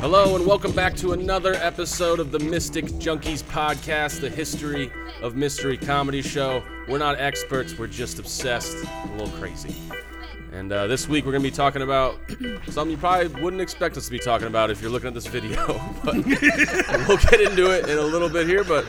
Hello, and welcome back to another episode of the Mystic Junkies podcast, the history of mystery comedy show. We're not experts, we're just obsessed, a little crazy. And uh, this week we're going to be talking about something you probably wouldn't expect us to be talking about if you're looking at this video. But we'll get into it in a little bit here. But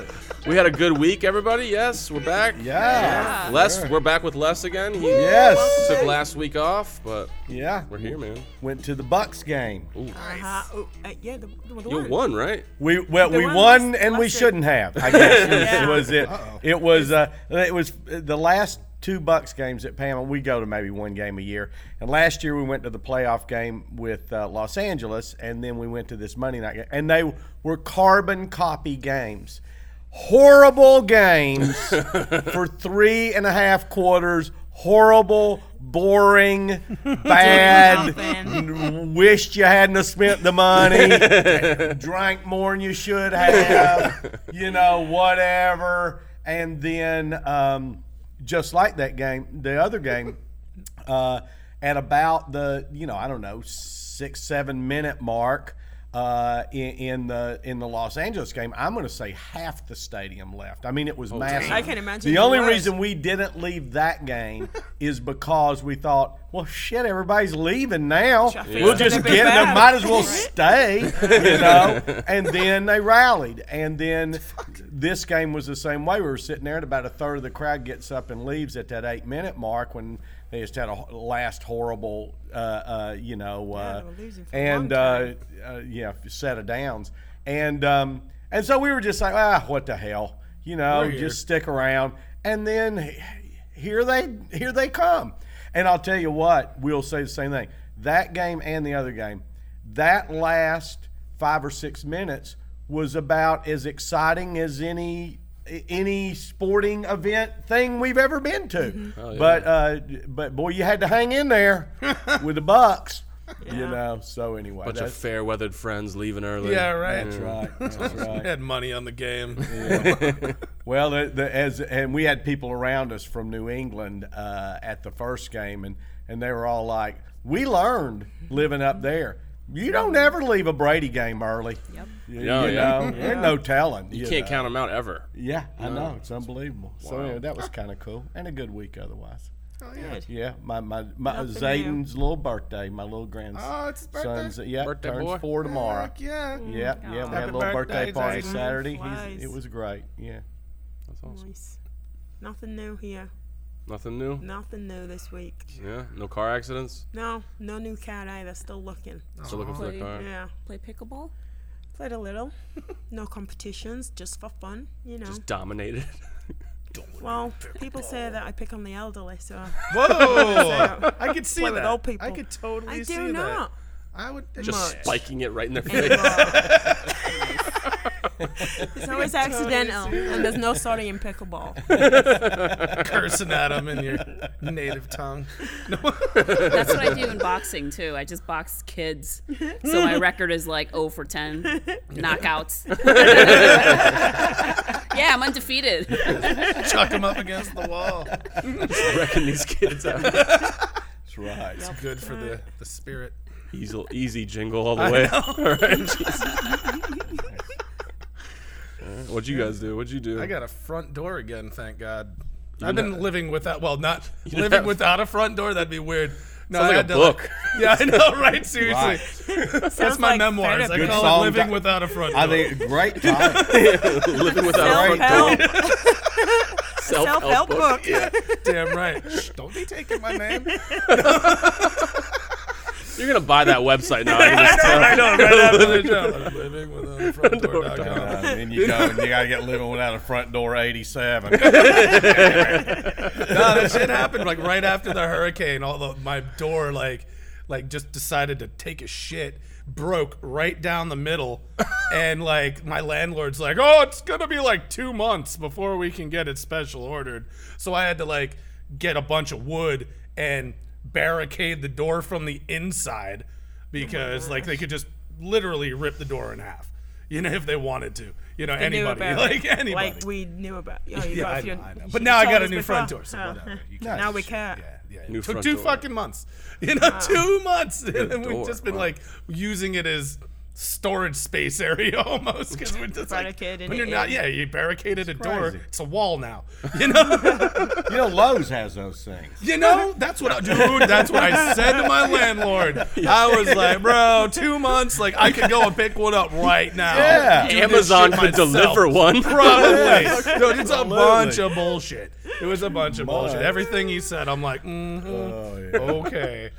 we had a good week, everybody. Yes, we're back. Yeah. Les, we're back with Les again. He Yes. took last week off, but Yeah. we're here, man. Went to the Bucs game. Uh-huh. Oh, uh, yeah, the, the, the You one. won, right? We well The we won and we shouldn't have. I guess Yeah. was it. It was uh it was the last two Bucs games at Pam. We go to maybe one game a year. And last year we went to the playoff game with uh, Los Angeles, and then we went to this Monday night game, and they were carbon copy games. Horrible games for three and a half quarters. Horrible, boring, bad. Wished you hadn't have spent the money. drank more than you should have. You know, whatever. And then, um, just like that game, the other game, uh, at about the you know I don't know six seven minute mark. Uh, in, in the in the Los Angeles game, I'm going to say half the stadium left. I mean, it was massive. I can imagine The only was. reason we didn't leave that game is because we thought, well, shit, everybody's leaving now. Traffic's We'll just get them. Might as well stay, you know. And then they rallied, and then this game was the same way. We were sitting there, and about a third of the crowd gets up and leaves at that eight minute mark when they just had a last horrible, uh, uh, you know, uh, they were losing for a and long uh, uh, yeah, set of downs, and um, and so we were just like, ah, what the hell, you know, just stick around, and then here they here they come, and I'll tell you what, we'll say the same thing. That game and the other game, that last five or six minutes was about as exciting as any any sporting event thing we've ever been to. Mm-hmm. But uh, but boy, you had to hang in there with the Bucs. You know. So anyway, Bunch of fair weathered friends leaving early. Yeah, right. that's right. That's I right. had money on the game. Well, the, the, as and we had people around us from New England uh, at the first game, and and they were all like, "We learned living up there. You don't ever leave a Brady game early. Yep. You, Yeah, you yeah. know, there's no telling. You can't know. count them out ever. Yeah, I know it's unbelievable. So anyway, that was kind of cool and a good week otherwise. Oh, good. Yeah, yeah, my my, my Nothing Zayden's little birthday, my little grandson. Oh, it's his birthday? Son's, yeah, Birthday turns boy? four tomorrow. Heck yeah. Yeah, yeah, we had a little birthday, birthday, party Zayden. Saturday. He's, it was great. Yeah. That's awesome. Nice. Nothing new here. Nothing new. Nothing new this week. Yeah, no car accidents. No, no new cat either. Still looking. Still looking for a car. Yeah. Play pickleball. Played a little. no competitions, just for fun, you know. Just dominated. well, people say that I pick on the elderly, so Whoa! I could see Play that. with old people. I could totally I see do not. I would Just Much. spiking it right in their face. It's always accidental, and there's no sorry in pickleball. cursing at them in your native tongue. That's what I do in boxing too. I just box kids, so my record is like 0 for 10 knockouts. yeah, I'm undefeated. Chuck them up against the wall. Wrecking these kids out. That's right. It's good for the, the spirit. Easy, easy jingle all the way. All right. Jeez. All right, What'd you guys do? What'd you do? I got a front door again, thank God. I've been living without, well, not didn't living have- without a front door. That'd be weird. No, Sounds I like had a to, book. yeah, I know, right? Seriously. That's Sounds my like memoirs. I therapy. Oh, call song it Living ti- Without a Front Door. I think great time. Living without a front door. Self-help. Self-help book. Yeah, damn right. Shh, don't be taking my name. You're gonna buy that website now. I can just tell. I know, right after the job. Living without a front door. Uh, and you go and you gotta get living without a front door 87. No, that shit happened like right after the hurricane. Although my door like like just decided to take a shit, broke right down the middle, and like my landlord's like, "Oh, it's gonna be like two months before we can get it special ordered." So I had to like get a bunch of wood and barricade the door from the inside because like they could just literally rip the door in half. You know, if they wanted to. You know, They anybody. Like it. anybody. Like we knew about. Oh, you yeah, I your- know, I know. But now I got a new before. front door, so Oh. You Nice. Now we care. Yeah, yeah, New it took two door. fucking months. You know, two months, and we've just been wow. like using it as storage space area almost because we're just like Barricaded when you're not, yeah, you barricaded a door. crazy. It's a wall now. You know, You know, Lowe's has those things. you know. That's what, I, dude. That's what I said to my landlord. I was like, bro, two months. Like I could go and pick one up right now. Yeah. Do Amazon could myself. deliver one. Probably. no, it's a bunch of bullshit. It was a bunch of bullshit. Everything he said, I'm like, mm-hmm, Oh, yeah. okay.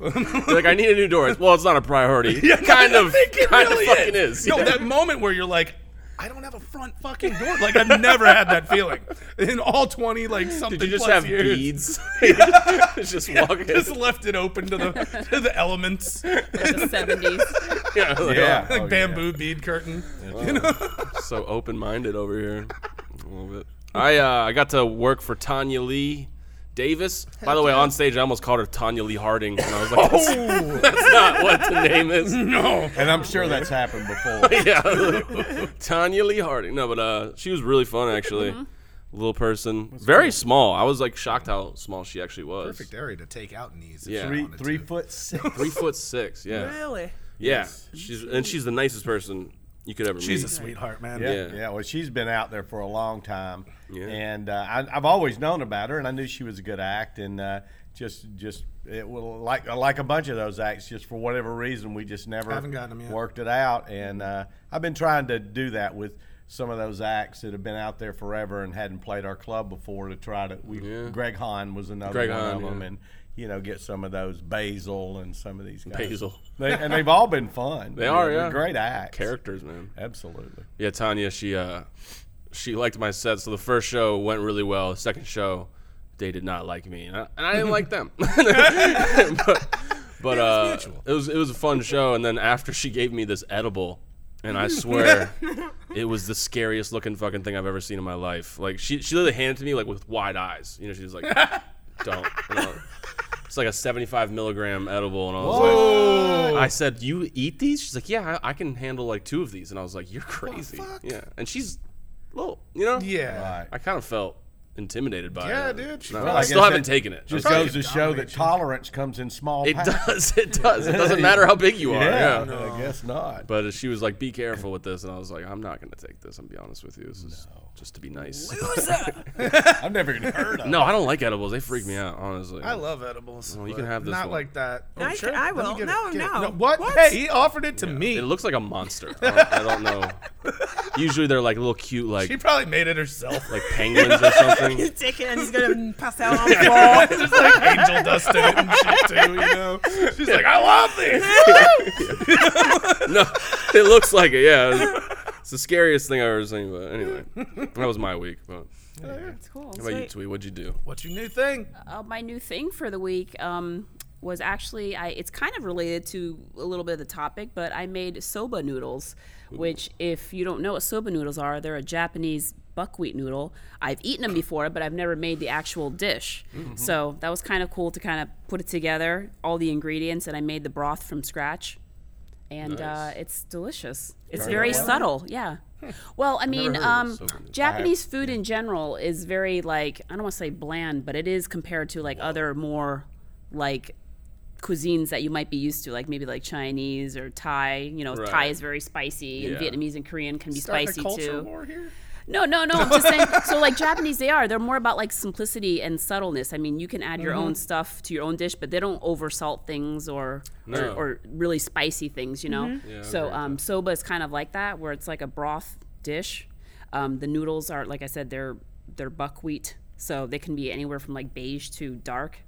Like I need a new door. Well, it's not a priority. Yeah, kind of, I think it kind really of fucking is. No, Yeah. that moment where you're like, I don't have a front fucking door. Like I've never had that feeling in all 20 like something Did you just plus have years. beads? just walking. Just left it open to the to the elements, like the 70s. yeah, like, Yeah. Oh, yeah. bamboo bead curtain. oh, so open-minded over here. A little bit. I uh, I got to work for Tanyalee Davis. By the way, on stage I almost called her Tanya Lee Harding, and I was like, that's, that's not what the name is. No, And I'm sure that's happened before. yeah, Tanya Lee Harding. No, but uh, she was really fun actually. Mm-hmm. Little person, very small. I was like shocked how small she actually was. perfect area to take out knees. Yeah. Three, three to. foot six. Three foot six. Yeah, Really? yeah. She's and she's the nicest person you could ever She's a sweetheart, man. Yeah, Yeah. yeah, Well, she's been out there for a long time, Yeah. and uh, I, I've always known about her, and I knew she was a good act, and uh, just, just it will like like a bunch of those acts. Just for whatever reason, we just never Haven't gotten 'em yet. worked it out, and uh, I've been trying to do that with some of those acts that have been out there forever and hadn't played our club before to try to. We Yeah. Greg Hahn was another Greg one Hahn, of them, yeah. and you know get some of those Basil and some of these guys. Basil. They, and they've all been fun. They You are, know, yeah. great acts. Characters, man. Absolutely. Yeah, Tanya, she uh she liked my set. So the first show went really well. The second show, they did not like me, and I, and I didn't like them. but but uh, it was it was a fun show. And then after she gave me this edible, and I swear it was the scariest looking fucking thing I've ever seen in my life. Like she she literally handed it to me like with wide eyes. You know, she was like, "Don't." And I was- it's like a 75 milligram edible, and I was like, I said, "You eat these?" She's like, "Yeah, I, I can handle like two of these." And I was like, "You're crazy." Yeah, and she's little, you know. Yeah. Right. I kind of felt intimidated by Yeah, it. Yeah, dude, she No, probably- I I still haven't it taken it. Just Probably goes to show that tolerance comes in small It packs. does. It does. It doesn't matter how big you are. Yeah, Yeah. I guess not. But she was like, "Be careful with this," and I was like, "I'm not gonna take this. I'm gonna be honest with you. This is just to be nice." I've never even heard of. no, I don't like edibles. They freak me out. Honestly. I love edibles. Well, you can have this Not one. like that. Oh, I can- I will. get it, No, get no. What? What? Hey, he offered it to me. It looks like a monster. I don't, I don't know. Usually they're like little cute, like She probably made it herself. like penguins or something. He's taking and he's gonna pass out on the floor. There's like angel dust in it and shit too, you know. She's like, I love these. no, it looks like it. Yeah, it's the scariest thing I've ever seen. But anyway, that was my week. But That's cool. how about you, Tweet? What'd you do? What's your new thing? uh, my new thing for the week um, was actually I. It's kind of related to a little bit of the topic, but I made soba noodles, which, if you don't know what soba noodles are, they're a Japanese buckwheat noodle. I've eaten them before, but I've never made the actual dish. So that was kind of cool to kind of put it together, all the ingredients, and I made the broth from scratch. And uh, it's delicious. It's Very very subtle, yeah. Well, I mean, um, noodles. Japanese food in general is very like I don't want to say bland, but it is compared to like other more like cuisines that you might be used to, like maybe like Chinese or Thai. You know, Thai is very spicy, and Vietnamese and Korean can be Starting a spicy too. War here? No, no, no. I'm just saying. So, like Japanese, they are. They're more about like simplicity and subtleness. I mean, you can add your own stuff to your own dish, but they don't oversalt things or No. or, or really spicy things. You know. Yeah, so, um, soba is kind of like that, where it's like a broth dish. Um, the noodles are, like I said, they're they're buckwheat, so they can be anywhere from like beige to dark.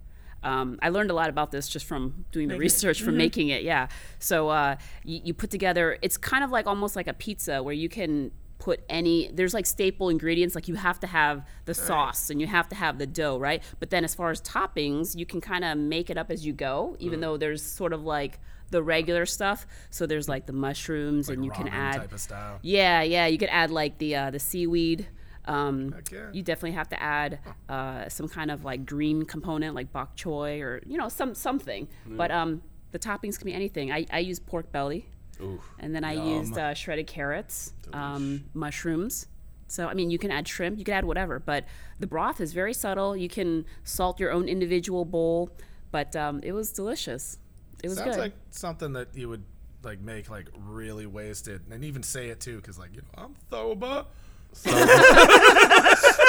Um, I learned a lot about this just from doing the research from making it. Yeah. So uh, you, you put together. It's kind of like almost like a pizza where you can put any. There's like staple ingredients. Like you have to have the sauce and you have to have the dough, right? But then as far as toppings, you can kind of make it up as you go. Even though there's sort of like the regular stuff. So there's like the mushrooms and you can add. type of style. Yeah, yeah. You could add like the uh, the seaweed. Um, yeah. You definitely have to add uh, some kind of like green component, like bok choy or you know some something. But um, the toppings can be anything. I, I use pork belly, Ooh, and then I used uh, shredded carrots, um, mushrooms, So I mean, you can add shrimp, you can add whatever, but the broth is very subtle. You can salt your own individual bowl, but um, it was delicious. It was Sounds good. like something that you would like make like really wasted and even say it too because like you know I'm Thoba.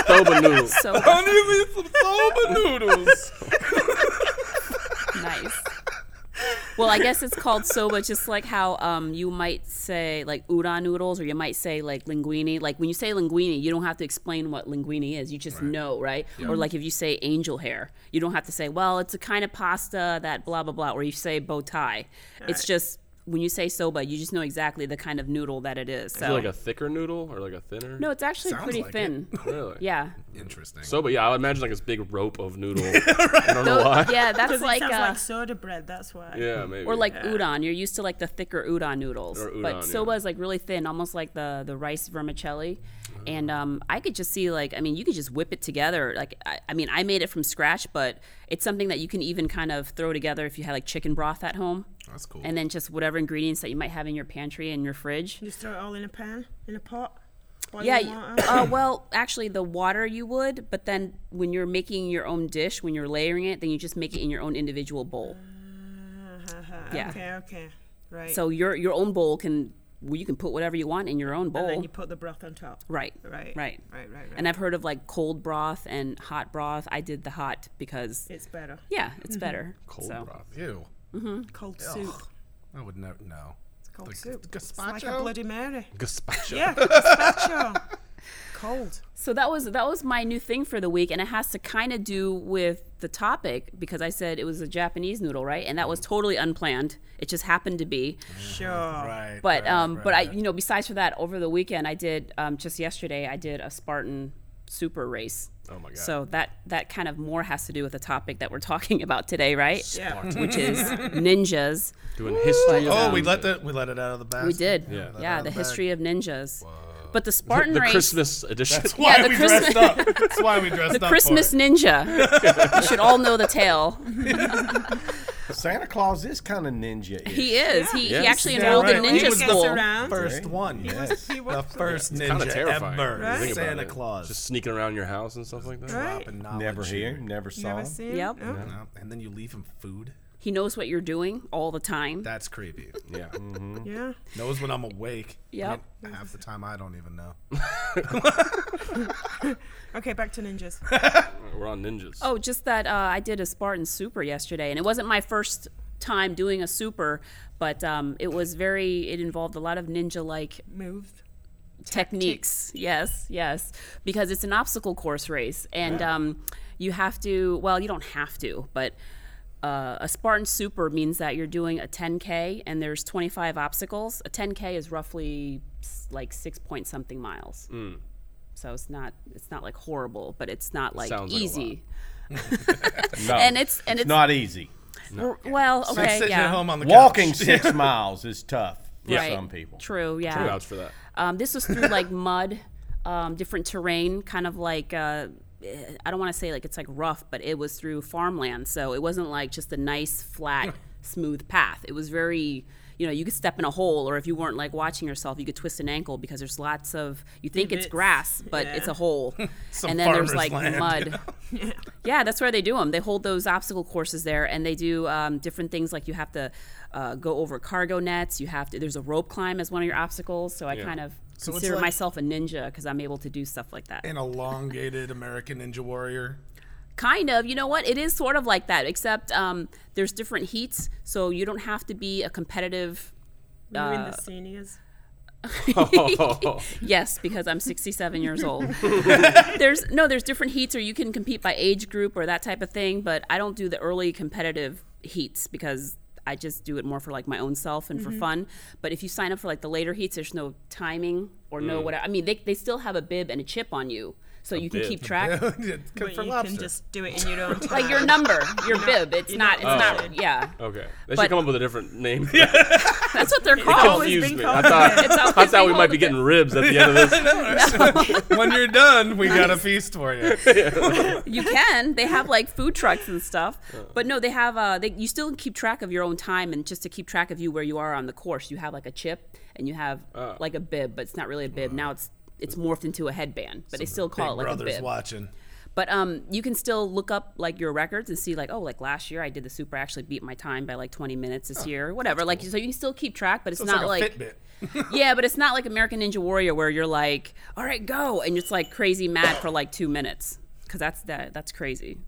Soba noodles. so I need me some Thoba noodles. nice. Well, I guess it's called soba, just like how um, you might say like udon noodles, or you might say like linguine. Like when you say linguine, you don't have to explain what linguine is; you just know, right? Or like if you say angel hair, you don't have to say, "Well, it's a kind of pasta that blah blah blah," or you say bow tie. It's just when you say soba, you just know exactly the kind of noodle that it is. Is it like a thicker noodle or like a thinner? no, it's actually Sounds pretty like thin. Really? Yeah. Interesting. Soba, yeah, I would imagine like this big rope of noodle. I don't know why. Yeah, that's Because like it sounds uh, like soda bread. That's why. Yeah, maybe. or like udon. You're used to like the thicker udon noodles, Or udon, but yeah. soba is like really thin, almost like the the rice vermicelli. And um, I could just see like, I mean, you could just whip it together. Like, I, I mean, I made it from scratch, but it's something that you can even kind of throw together if you had like chicken broth at home, That's cool. and then just whatever ingredients that you might have in your pantry and your fridge. You throw it all in a pan, in a pot. Yeah. the. Uh, well, actually, the water you would, but then when you're making your own dish, when you're layering it, then you just make it in your own individual bowl. Uh-huh. yeah. Okay. Okay. Right. So your your own bowl can well, you can put whatever you want in your own bowl. and then you put the broth on top. Right. Right. Right. Right. Right. Right. And I've heard of like cold broth and hot broth. I did the hot because it's better. yeah, it's better. cold so. broth. Ew. Cold soup. I would never know. It's cold Like soup. It's like a? Bloody Mary. Gazpacho. Yeah. Gazpacho. Cold. So that was that was my new thing for the week, and it has to kind of do with the topic because I said it was a Japanese noodle, right? And that was totally unplanned. It just happened to be. Sure. Right. But right, um, right, but I, you know, besides for that, over the weekend I did um, just yesterday I did a Spartan super race. Oh my god. So that that kind of more has to do with the topic that we're talking about today, right? Yeah. Which is ninjas. Doing history. of Oh, we let the we let it out of the bag. We did. Yeah. Yeah, the history of ninjas. But the Spartan the race, Christmas edition. That's why the we Christmas- dressed up. That's why we dressed the up. Christmas For it. ninja. you should all know the tale. Santa Claus is kind of ninja. He is. He, Yeah. he actually Yeah, enrolled in right. He ninja was school. around. First one. Yes. He was, The first It's ninja ever. when you think about Santa. Claus. Just sneaking around your house and stuff like that. Right. Never here. never saw. Never seen. Yep. No, and then you leave him food. He knows what you're doing all the time. That's creepy. Yeah. Yeah. Knows when I'm awake. Yeah. I mean, half the time I don't even know. Okay, back to ninjas. We're on ninjas. Oh, just that uh, I did a Spartan super yesterday, and it wasn't my first time doing a super, but um, it was very. It involved a lot of ninja-like Moved. techniques. Yes, yes, because it's an obstacle course race, and um, you have to. Well, you don't have to, but. Uh, a Spartan Super means that you're doing a 10K and there's 25 obstacles. A 10K is roughly like six point something miles. So it's not it's not like horrible, but it's not like Sounds like easy. No, and it's and it's not easy. r- well Like okay sitting yeah at home on the Walking couch. six miles is tough for right. some people. True, yeah. Two outs for that. Um, this was through like mud, um, different terrain, kind of like uh, I don't want to say like it's like rough, but it was through farmland, so it wasn't like just a nice flat smooth path. It was very you know you could step in a hole or if you weren't like watching yourself you could twist an ankle because there's lots of you think it's grass but Yeah. it's a hole. And then there's like land, mud. Yeah. That's where they do them they hold those obstacle courses there and they do um, different things like you have to uh, go over cargo nets you have to there's a rope climb as one of your obstacles so i kind of So it's consider like- myself a ninja because i'm able to do stuff like that An elongated American Ninja Warrior. kind of you know what it is sort of like that except um, there's different heats so you don't have to be a competitive We're in Uh, the seniors. Yes, because I'm 67 years old. there's no, there's different heats, or you can compete by age group or that type of thing. But I don't do the early competitive heats because I just do it more for like my own self and for mm-hmm. fun. But if you sign up for like the later heats, there's no timing or no mm. whatever. I mean, they they still have a bib and a chip on you, so you can bib. keep track. But you lobster. can just do it in your own time. like your number, your bib. It's you're not. not It's not. Yeah, Okay. They But- should come up with a different name. that's what they're It called. always confused been me. called I thought, It's I thought been we might be a getting ribs at the end of this. when you're done, we got a feast for you. you can. They have like food trucks and stuff, but no, they have. Uh, they you still keep track of your own time and just to keep track of you where you are on the course. You have like a chip and you have Oh. like a bib, but it's not really a bib. Now it's it's morphed into a headband, but they still call it like a bib. watching. But um, you can still look up like your records and see like, oh, like last year I did the super. I actually beat my time by like 20 minutes this year, or whatever. Like, so you can still keep track, but it's Oh, It's not like a like, Fitbit. yeah, but it's not like American Ninja Warrior where you're like, all right, go, and it's like crazy mad for like two minutes, because that's that that's crazy.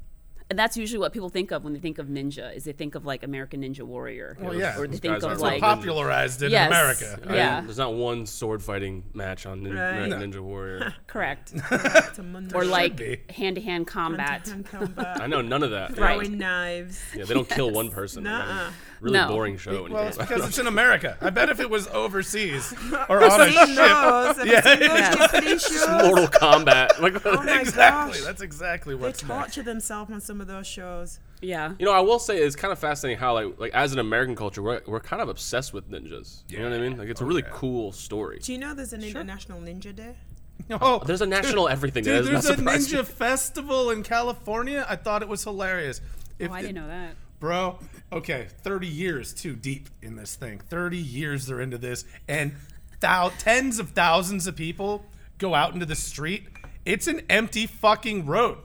And that's usually what people think of when they think of ninja. Is they think of like American Ninja Warrior. Well, yeah. Or they think of like Popularized in Yes. America. I Yeah. there's not one sword fighting match on Nin- Right. American Ninja Warrior. correct, It's a or be. like hand to hand combat. Hand combat. I know none of that. Right. Throwing knives. Yeah, they don't kill one person. Nuh-uh. Really No. boring show. When you Well, think it's about because it's in America. I bet if it was overseas or on a ship. those. Have you Yeah. seen those Yeah. Japanese shows? Mortal Kombat. Like, Oh my Exactly. gosh. That's exactly what. They what's next. torture themselves on some of those shows. Yeah. You know, I will say it's kind of fascinating how, like, like as an American culture, we're, we're kind of obsessed with ninjas. You know what I mean? Like, it's a really cool story. Do you know there's an International Ninja Day? Oh, There's a national everything. dude, that there's a not ninja festival in California. I thought it was hilarious. Oh, if Oh, I didn't know that. Bro, okay, 30 years too deep in this thing. 30 years they're into this, and thou- tens of thousands of people go out into the street. It's an empty fucking road.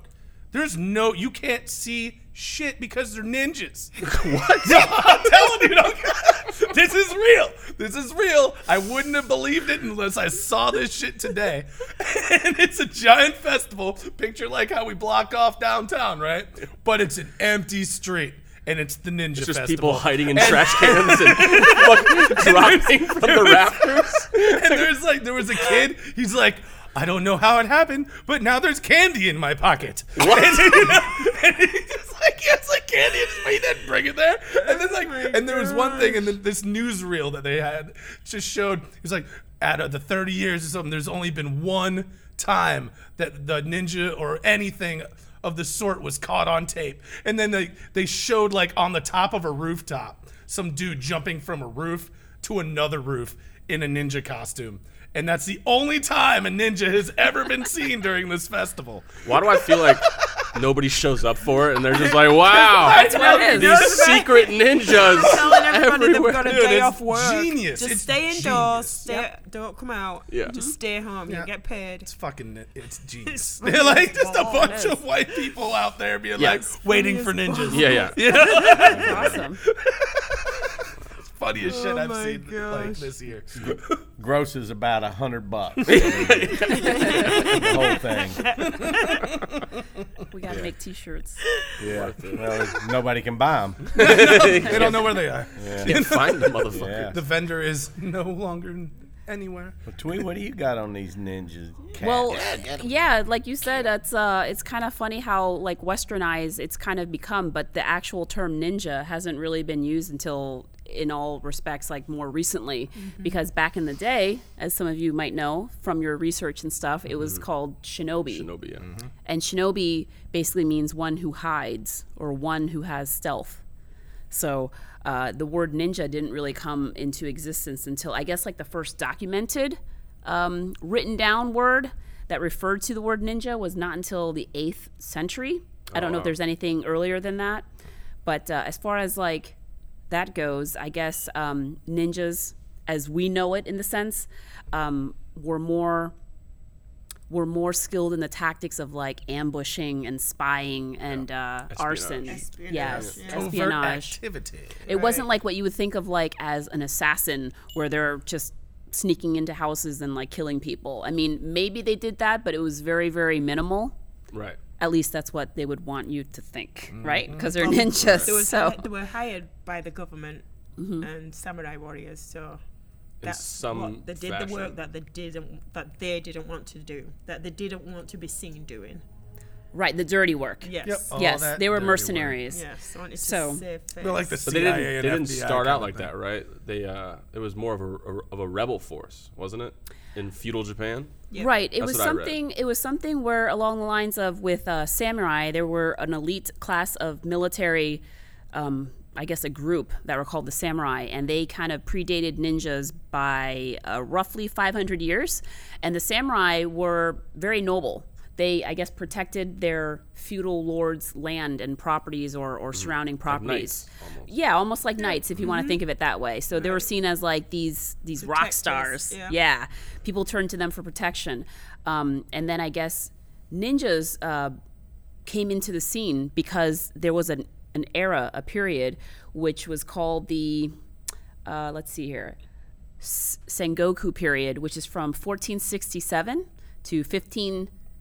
There's no, you can't see shit because they're ninjas. what? No, I'm telling you, this is real. This is real. I wouldn't have believed it unless I saw this shit today. And it's a giant festival. Picture like how we block off downtown, right? But it's an empty street. And it's the Ninja It's just Festival. people hiding in trash cans and fucking dropping from the rafters. and there's like there was a kid. He's like, I don't know how it happened, but now there's candy in my pocket. What? And, you know, and he just like he has like candy, but he didn't bring it there. And then like, and there was one thing, and then this newsreel that they had just showed. He's like, out of the 30 years or something, there's only been one time that the ninja or anything of the sort was caught on tape. And then they they showed like on the top of a rooftop, some dude jumping from a roof to another roof in a ninja costume. And that's the only time a ninja has ever been seen during this festival. Why do I feel like nobody shows up for it and they're just like, wow, That's what it is. these secret ninjas Telling everybody they've everywhere. got a Dude, day it's off work. genius. Just It's stay indoors. genius. Stay, Don't come out. Yeah. Just mm-hmm. stay home. Yeah. You get paid. It's fucking, it's genius. It's They're like just a bunch of white people out there being Yeah. like waiting for ninjas. Yeah, yeah. Awesome. Funniest shit Oh I've my seen like this year. Gross is about a hundred bucks. the whole thing. We gotta make T-shirts. Yeah. Well, nobody can buy them. They don't know where they are. Can't find the motherfucker. Yeah. The vendor is no longer anywhere. Between what do you got on these ninjas? Cat? Well, yeah, like you said, it's uh, it's kind of funny how like westernized it's kind of become, but the actual term ninja hasn't really been used until, in all respects, like more recently. Because back in the day, as some of you might know from your research and stuff, it was called shinobi, Shinobi, yeah. and shinobi basically means one who hides or one who has stealth. So uh, the word ninja didn't really come into existence until I guess like the first documented um, written down word that referred to the word ninja was not until the eighth century. I don't know if there's anything earlier than that, but uh, as far as like that goes, I guess um, ninjas, as we know it in the sense, um, were more were more skilled in the tactics of like ambushing and spying and uh, arson. Espionage, Yes, yeah. Espionage. activity. It wasn't like what you would think of like as an assassin, where they're just sneaking into houses and like killing people. I mean, maybe they did that, but it was very, very minimal. Right. At least that's what they would want you to think, Mm-hmm. right? Because they're ninjas. They, was, so they were hired by the government and samurai warriors. So that's some what they did the work that they didn't that they didn't want to do. That they didn't want to be seen doing. right, the dirty work. Yes. Yep. Yes, they were dirty work. mercenaries. Yes. I wanted to So- They're like the But they didn't. And They didn't FBI start out like thing. that, right? They. Uh, it was more of a, of a rebel force, wasn't it? In feudal Japan. Yeah. Right. It That's was what something. It was something where along the lines of with uh, samurai, there were an elite class of military. Um, I guess a group that were called the samurai, and they kind of predated ninjas by uh, roughly 500 years. And the samurai were very noble. They, I guess, protected their feudal lords' land and properties or, or surrounding properties. knights, almost. Yeah, almost like knights, if you want to think of it that way. So they were seen as like these these rock stars. yeah. yeah, people turned to them for protection. Um, and then I guess ninjas uh, came into the scene because there was an, an era, a period, which was called the, uh, let's see here, S- Sengoku period, which is from 1467 to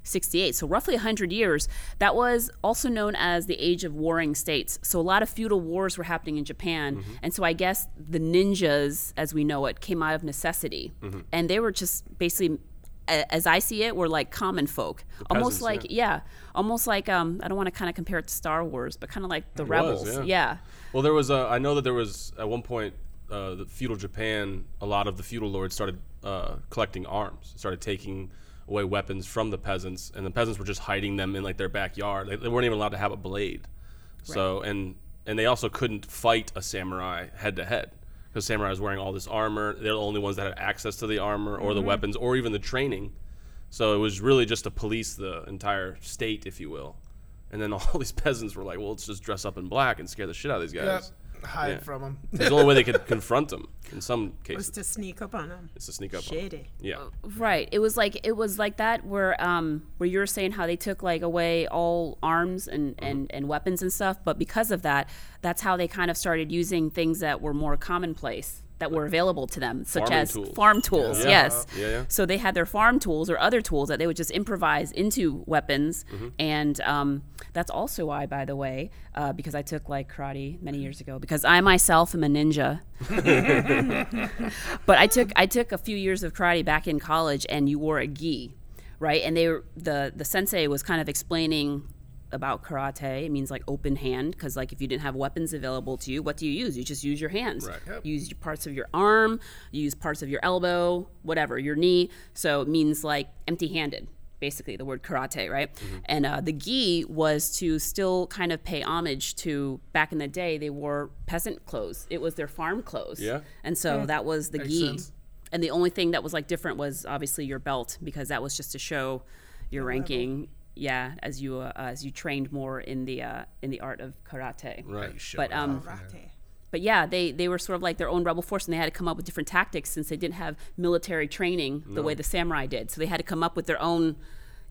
1568. So roughly 100 years. That was also known as the Age of Warring States. So a lot of feudal wars were happening in Japan. And so I guess the ninjas, as we know it, came out of necessity. And they were just basically as I see it, were like common folk, almost like yeah. almost like um, I don't want to kind of compare it to Star Wars, but kind of like the was, rebels, yeah. yeah. Well, there was a. I know that there was at one point, uh, the feudal Japan. A lot of the feudal lords started uh, collecting arms, started taking away weapons from the peasants, and the peasants were just hiding them in like their backyard. They, they weren't even allowed to have a blade. So and and they also couldn't fight a samurai head to head because samurai was wearing all this armor. They're the only ones that had access to the armor or the mm-hmm. weapons or even the training. So it was really just to police the entire state, if you will. And then all these peasants were like, "Well, let's just dress up in black and scare the shit out of these Yep. Guys." Hide Yeah. from them. It's the only way they could confront them. In some cases. was cases, to sneak up on them. it's to sneak up. on 'em. Shady. Yeah, Right. It was like it was like that where um where you were saying how they took like away all arms and Mm-hmm. and and weapons and stuff, but because of that, that's how they kind of started using things that were more commonplace that were available to them, such Farming as tools. farm tools. Yeah. Yes. Yeah, yeah. So they had their farm tools or other tools that they would just improvise into weapons, Mm-hmm. and um, that's also why, by the way, uh, because I took like karate many years ago, because I myself am a ninja. but I took I took a few years of karate back in college, and you wore a gi, right? And they were the the sensei was kind of explaining about karate. It means like open hand, because like if you didn't have weapons available to you, what do you use? You just use your hands. Right. Yep. You use your parts of your arm, you use parts of your elbow, whatever, your knee. So it means like empty-handed. Basically, the word karate, right? And uh, the gi was to still kind of pay homage to back in the day. They wore peasant clothes. It was their farm clothes. Yeah. And so that was the gi. sense. And the only thing that was like different was obviously your belt because that was just to show your ranking. Yeah, as you uh, as you trained more in the uh, in the art of karate. right. But um, Karate. but yeah, they they were sort of like their own rebel force, and they had to come up with different tactics since they didn't have military training the way the samurai did. So they had to come up with their own,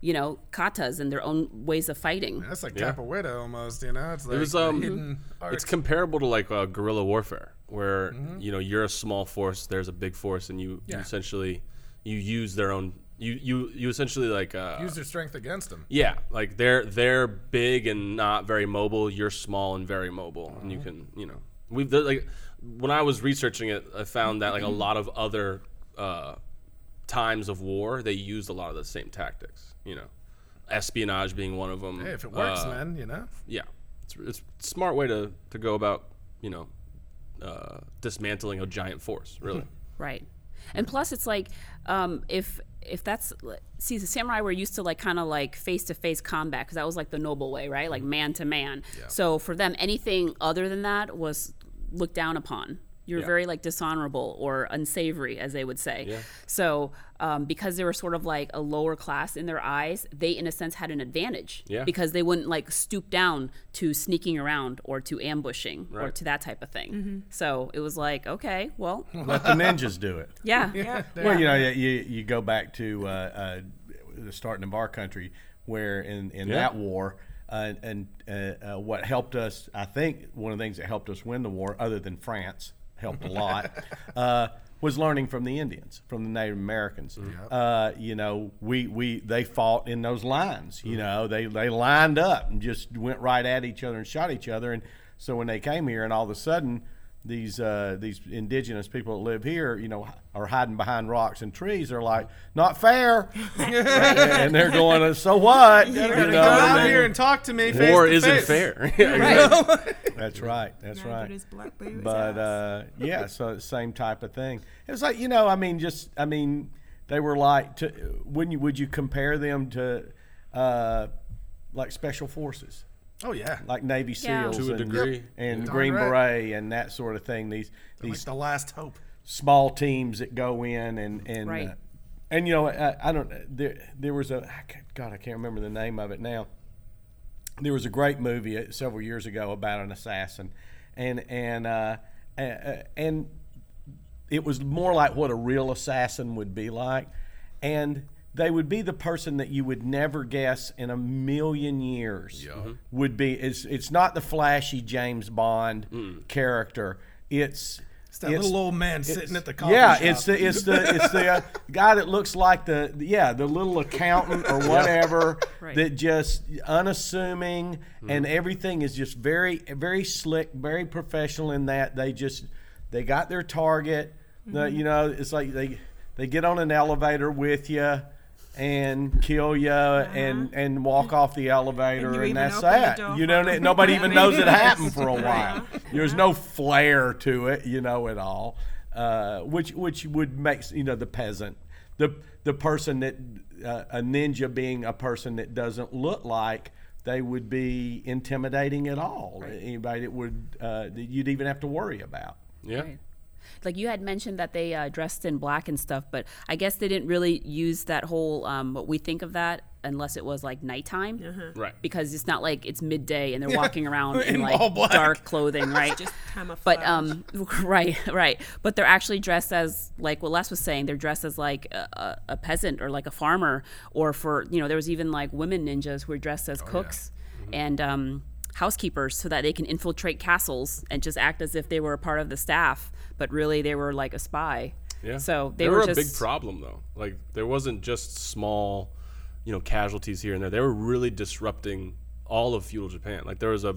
you know, katas and their own ways of fighting. That's like Yeah. capoeira almost, you know? It's like was, um, hidden art. It's comparable to like uh, guerrilla warfare, where Mm-hmm. you know you're a small force, there's a big force, and you, you essentially you use their own. You you you essentially like uh, Use their strength against them. Yeah, like they're they're big and not very mobile. You're small and very mobile, and you can you know we've like when I was researching it, I found that like a lot of other uh, times of war they used a lot of the same tactics. You know, espionage being one of them. Hey, if it works, Uh, man, you know? Yeah, it's it's a smart way to to go about you know uh, dismantling a giant force. Really, Right. And plus, it's like um, if if that's see the samurai were used to like kind of like face to face combat because that was like the noble way, right? Like mm-hmm. man to man. So for them, anything other than that was looked down upon. You're Yeah. very like dishonorable or unsavory, as they would say. Yeah. So um, because they were sort of like a lower class in their eyes, they in a sense had an advantage. Yeah. Because they wouldn't like stoop down to sneaking around or to ambushing or to that type of thing. So it was like, okay, well, Let the ninjas do it. yeah. Yeah. Well, you know, you, you you go back to uh, uh, the starting of our country, where in, in Yeah. that war, uh, and uh, uh, what helped us, I think, one of the things that helped us win the war, other than France, helped a lot, uh, was learning from the Indians, from the Native Americans. Uh, you know, we, we they fought in those lines. You know, they they lined up and just went right at each other and shot each other. And so when they came here, and all of a sudden these uh, these indigenous people that live here, you know, are hiding behind rocks and trees. They're like, not fair, and they're going, so what? You know, Come out here and talk to me. Face war to isn't face. fair. That's right. That's Neither right. does Black Baby's But uh, yeah, so same type of thing. It's like you know, I mean, just I mean, they were like, to, wouldn't you? Would you compare them to uh, like special forces? Oh, yeah. like Navy Yeah. SEALs To a and, degree. and Darn Green right. Beret and that sort of thing. These Like these the last hope. small teams that go in and and Right. uh, and you know, I, I don't. There, there was a I can't- God, I can't remember the name of it now. There was a great movie uh, several years ago about an assassin, and and uh, uh, uh, and it was more like what a real assassin would be like, and they would be the person that you would never guess in a million years mm-hmm. would be. It's it's not the flashy James Bond mm. character. It's It's that little old man sitting at the coffee yeah, shop. it's the it's the it's the uh, guy that looks like the yeah the little accountant or whatever Right. that just unassuming mm-hmm. and everything is just very very slick, very professional in that they just they got their target. The, mm-hmm. you know, it's like they they get on an elevator with you and kill you and and walk off the elevator And and, that's open that. You know, nobody even knows it happened for a while. There's no flair to it, you know, at all. Uh, which which would make you know the peasant, the the person that uh, a ninja being a person that doesn't look like they would be intimidating at all. Anybody that would uh, that you'd even have to worry about. Yeah. Right. Like you had mentioned that they uh, dressed in black and stuff, but I guess they didn't really use that whole um, what we think of that unless it was like nighttime, Right. because it's not like it's midday and they're walking around in, In like all black. dark clothing, right? Just camouflage. but um, right, right. But they're actually dressed as like what Les was saying. They're dressed as like a, a, a peasant or like a farmer, or for you know there was even like women ninjas who were dressed as cooks and um, housekeepers, so that they can infiltrate castles and just act as if they were a part of the staff, but really they were like a spy. Yeah. So they, they were, were, just a big problem though. Like there wasn't just small, you know, casualties here and there. They were really disrupting all of feudal Japan. Like there was a,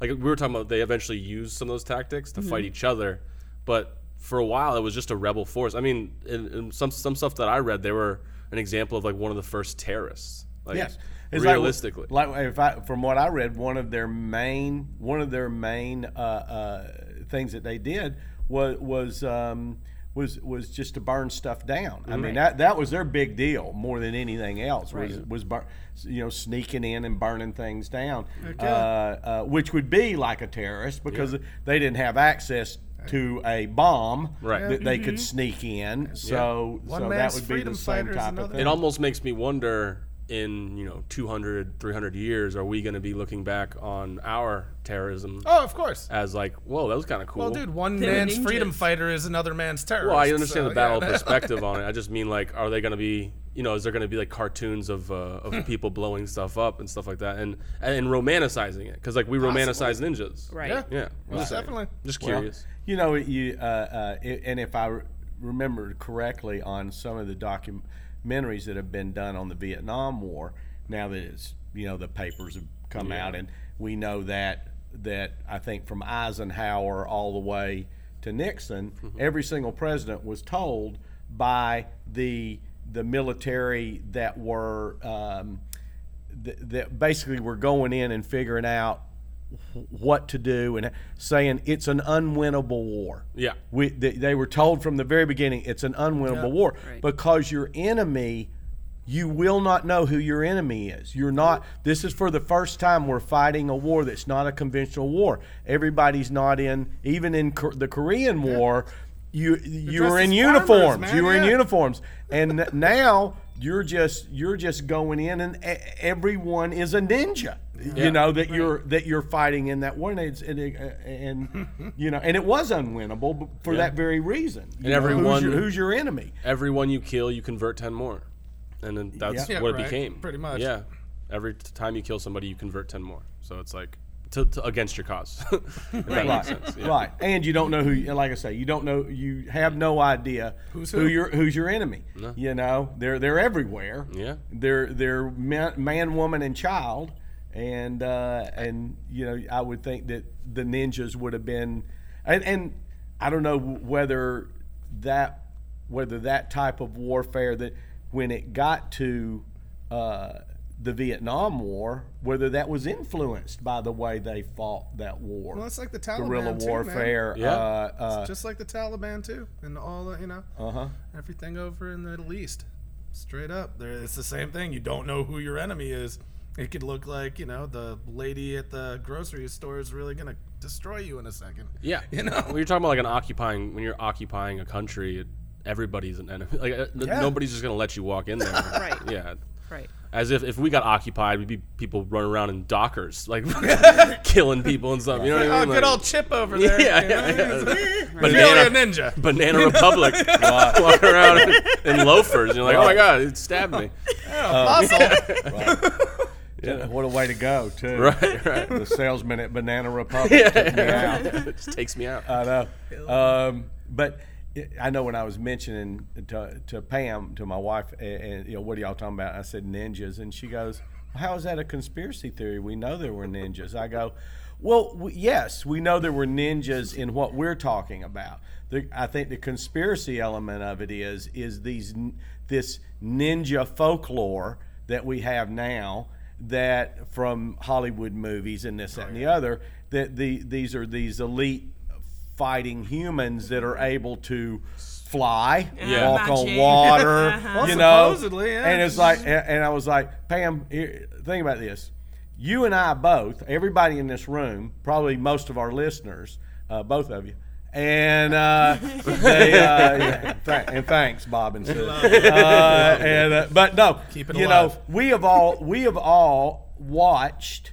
like we were talking about, they eventually used some of those tactics to Mm-hmm. fight each other, but for a while it was just a rebel force. I mean, in, in some some stuff that I read, they were an example of like one of the first terrorists. Like, Yes, It's like- realistically. like, if I, from what I read, one of their main one of their main uh, uh, things that they did was was um, was was just to burn stuff down. I mean that that was their big deal more than anything else was Right. was bur- you know sneaking in and burning things down, uh, uh, which would be like a terrorist because they didn't have access. To a bomb Right. that they could sneak in, so One so that would be the same type of thing. it almost makes me wonder in you know 200 300 years are we going to be looking back on our terrorism oh, of course. as like whoa that was kind of cool Well, dude, one They're man's ninjas. freedom fighter is another man's terrorist. well i understand so, the battle yeah. perspective on it i just mean like are they going to be you know is there going to be like cartoons of uh, of people blowing stuff up and stuff like that and and romanticizing it because like we romanticize ninjas right. Yeah, yeah I'm just definitely. just Well, curious you know, you uh, uh, and if I re- remember correctly, on some of the documentaries that have been done on the Vietnam War, now that it's you know the papers have come out, and we know that that I think from Eisenhower all the way to Nixon, every single president was told by the the military that were um, th- that basically were going in and figuring out what to do and saying it's an unwinnable war. Yeah. We, they, they were told from the very beginning it's an unwinnable war Right. because your enemy, you will not know who your enemy is. You're not, this is for the first time we're fighting a war that's not a conventional war. Everybody's not in, even in the Korean War. You you were in uniforms. man, you were in uniforms, and now you're just you're just going in, and everyone is a ninja. You know that you're that you're fighting in that war, and, it's, and, it- uh, and you know, and it was unwinnable b- for that very reason. You know, everyone- who's your, who's your enemy? everyone you kill you convert 10 more and then that's Yeah. Yeah, what it right. became Pretty much. yeah every t- time you kill somebody you convert 10 more so it's like to, to against your cause if that makes sense yeah. Right, and you don't know who. Like I say, you don't know. You have no idea Who's who who? your who's your enemy. You know, they're they're everywhere. Yeah. they're they're man, man woman, and child, and uh, and you know, I would think that the ninjas would have been, and and I don't know whether that whether that type of warfare that when it got to uh, the Vietnam War, whether that was influenced by the way they fought that war Well, it's like the Taliban guerrilla too, man. warfare. Yeah. Uh, uh, Just like the Taliban too, and all the you know, uh-huh. everything over in the Middle East. Straight up, there it's the same thing. You don't know who your enemy is. It could look like you know the lady at the grocery store is really gonna destroy you in a second. yeah You know? when you're talking about like an occupying when you're occupying a country everybody's an enemy. Like uh, Yeah. nobody's just gonna let you walk in there. Right. Yeah. Right. As if if we got occupied, we'd be people running around in dockers, like killing people and stuff. You know what I Oh, mean? good Like, old Chip over there. Yeah, you know? yeah, He's Banana- ninja. Banana Republic walking around in, in loafers. You're like, oh my god, it stabbed me. Muscle. Yeah, What a way to go, too. Right, right. The salesman at Banana Republic took me out. it just takes me out. I know. Um, but it- I know when I was mentioning to, to Pam, to my wife, and, and you know, what are y'all talking about? I said ninjas, and she goes, "How is that a conspiracy theory? We know there were ninjas." I go, "Well, w- yes, we know there were ninjas in what we're talking about. The, I think the conspiracy element of it is is these this ninja folklore that we have now." That from Hollywood movies and this, that, and the other, that the these are these elite fighting humans that are able to fly, Yeah. walk on water, Uh-huh. you know. supposedly, yeah. And it's like, and and I was like, Pam, think about this. You and I both, everybody in this room, probably most of our listeners, uh, both of you, and uh, they, uh, yeah, th- and thanks, Bob and Sue. Uh, and uh, but no, Keep it you alive. know, we have all we have all watched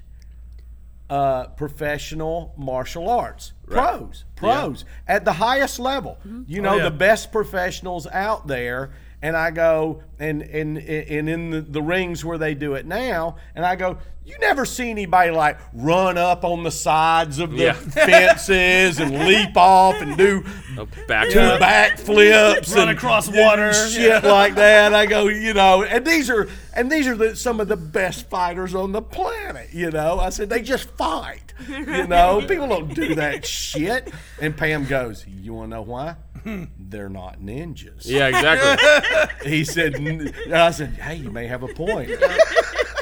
uh, professional martial arts pros, pros at the highest level. You know, Oh, yeah. the best professionals out there. And I go and and and in the, the rings where they do it now, and I go, you never see anybody like run up on the sides of the Yeah. fences and leap off and do Oh, back two to backflips Run and across water. shit like that. I go, you know, and these are and these are the, some of the best fighters on the planet. You know, I said they just fight. You know, people don't do that shit. And Pam goes, you want to know why? They're not ninjas. Yeah, exactly. He said, and I said, hey, you may have a point.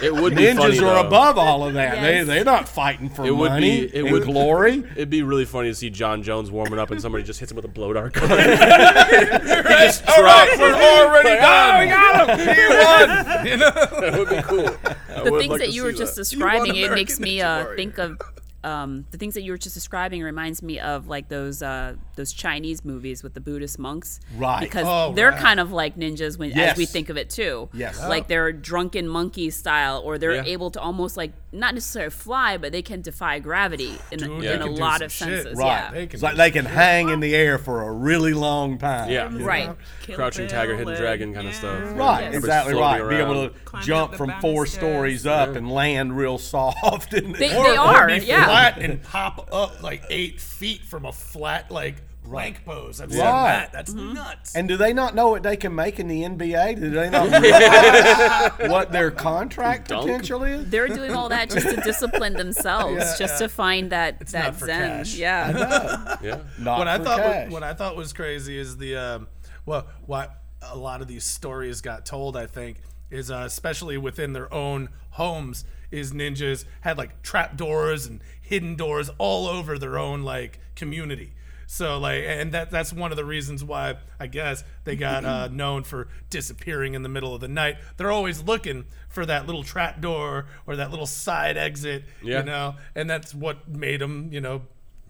It would be funny, Ninjas are though. above all of that. They Yes. they're not fighting for It would money be- it and would- glory. It'd be really funny to see Jon Jones warming up and somebody just hits him with a blow dart gun. Right? All right, we're already done. we got him. He won. You know? that would be cool. I the things like that you were see just that. describing, it makes me uh, think of um, the things that you were just describing. Reminds me of like those uh, those Chinese movies with the Buddhist monks, Right. Because Oh, they're right. kind of like ninjas when as we think of it too. Yes. like they're drunken monkey style, or they're Yeah. able to almost like not necessarily fly, but they can defy gravity in, a, Dude, they in a lot of shit. senses. Right. Yeah. They can like they can hang in the air for a really long time. Yeah. you know? Right. Kill Crouching Bill Tiger, Hidden Dragon kind of stuff. Right, Yes. exactly Floating right. Be able to Climb jump from four banisters. stories up and land real soft. And They, Or- they or are, be yeah. flat and pop up like eight feet from a flat like plank pose. I've seen Right. that. That's Mm-hmm. nuts. and do they not know what they can make in the NBA? Do they not realize what their contract Dunk. potential is? They're doing all that just to discipline themselves, Yeah, just yeah. to find that It's that not for zen. cash. Yeah. Yeah. Not what I for thought cash. was, what I thought was crazy is the um, well, what a lot of these stories got told. I think is uh, especially within their own homes is ninjas had like trap doors and hidden doors all over their own like community. So like, and that that's one of the reasons why I guess they got uh, known for disappearing in the middle of the night. They're always looking for that little trap door or that little side exit, Yeah. you know, and that's what made them, you know,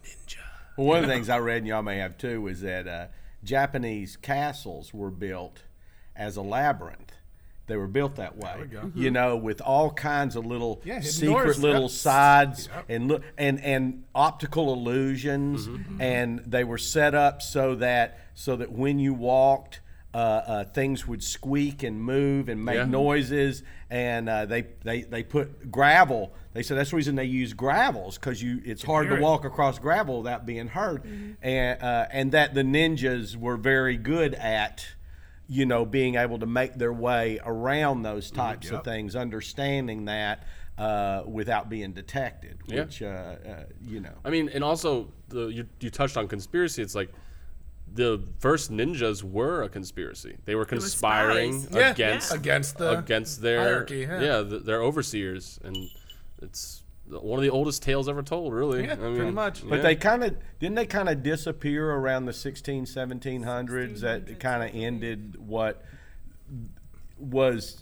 ninja. Well, one of the things I read, and y'all may have too, is that uh, Japanese castles were built as a labyrinth. They were built that way, you know, with all kinds of little Yeah, secret doors. little Yep. sides Yep. and look and and optical illusions, and they were set up so that so that when you walked, uh, uh, things would squeak and move and make Yeah. noises, and uh, they they they put gravel. They said that's the reason they use gravels because you it's hard to hear it. walk across gravel without being heard, and uh, and that the ninjas were very good at, you know, being able to make their way around those types of things, understanding that uh, without being detected, Yeah. which uh, uh, you know. I mean, and also the you, you touched on conspiracy. It's like the first ninjas were a conspiracy. They were conspiring spies. Yeah, against yeah. Against the against their hierarchy, yeah. the, their overseers, and it's one of the oldest tales ever told. Really, Yeah, I mean, pretty much. But yeah. they kind of didn't they kind of disappear around the 16 1700s that kind of ended what was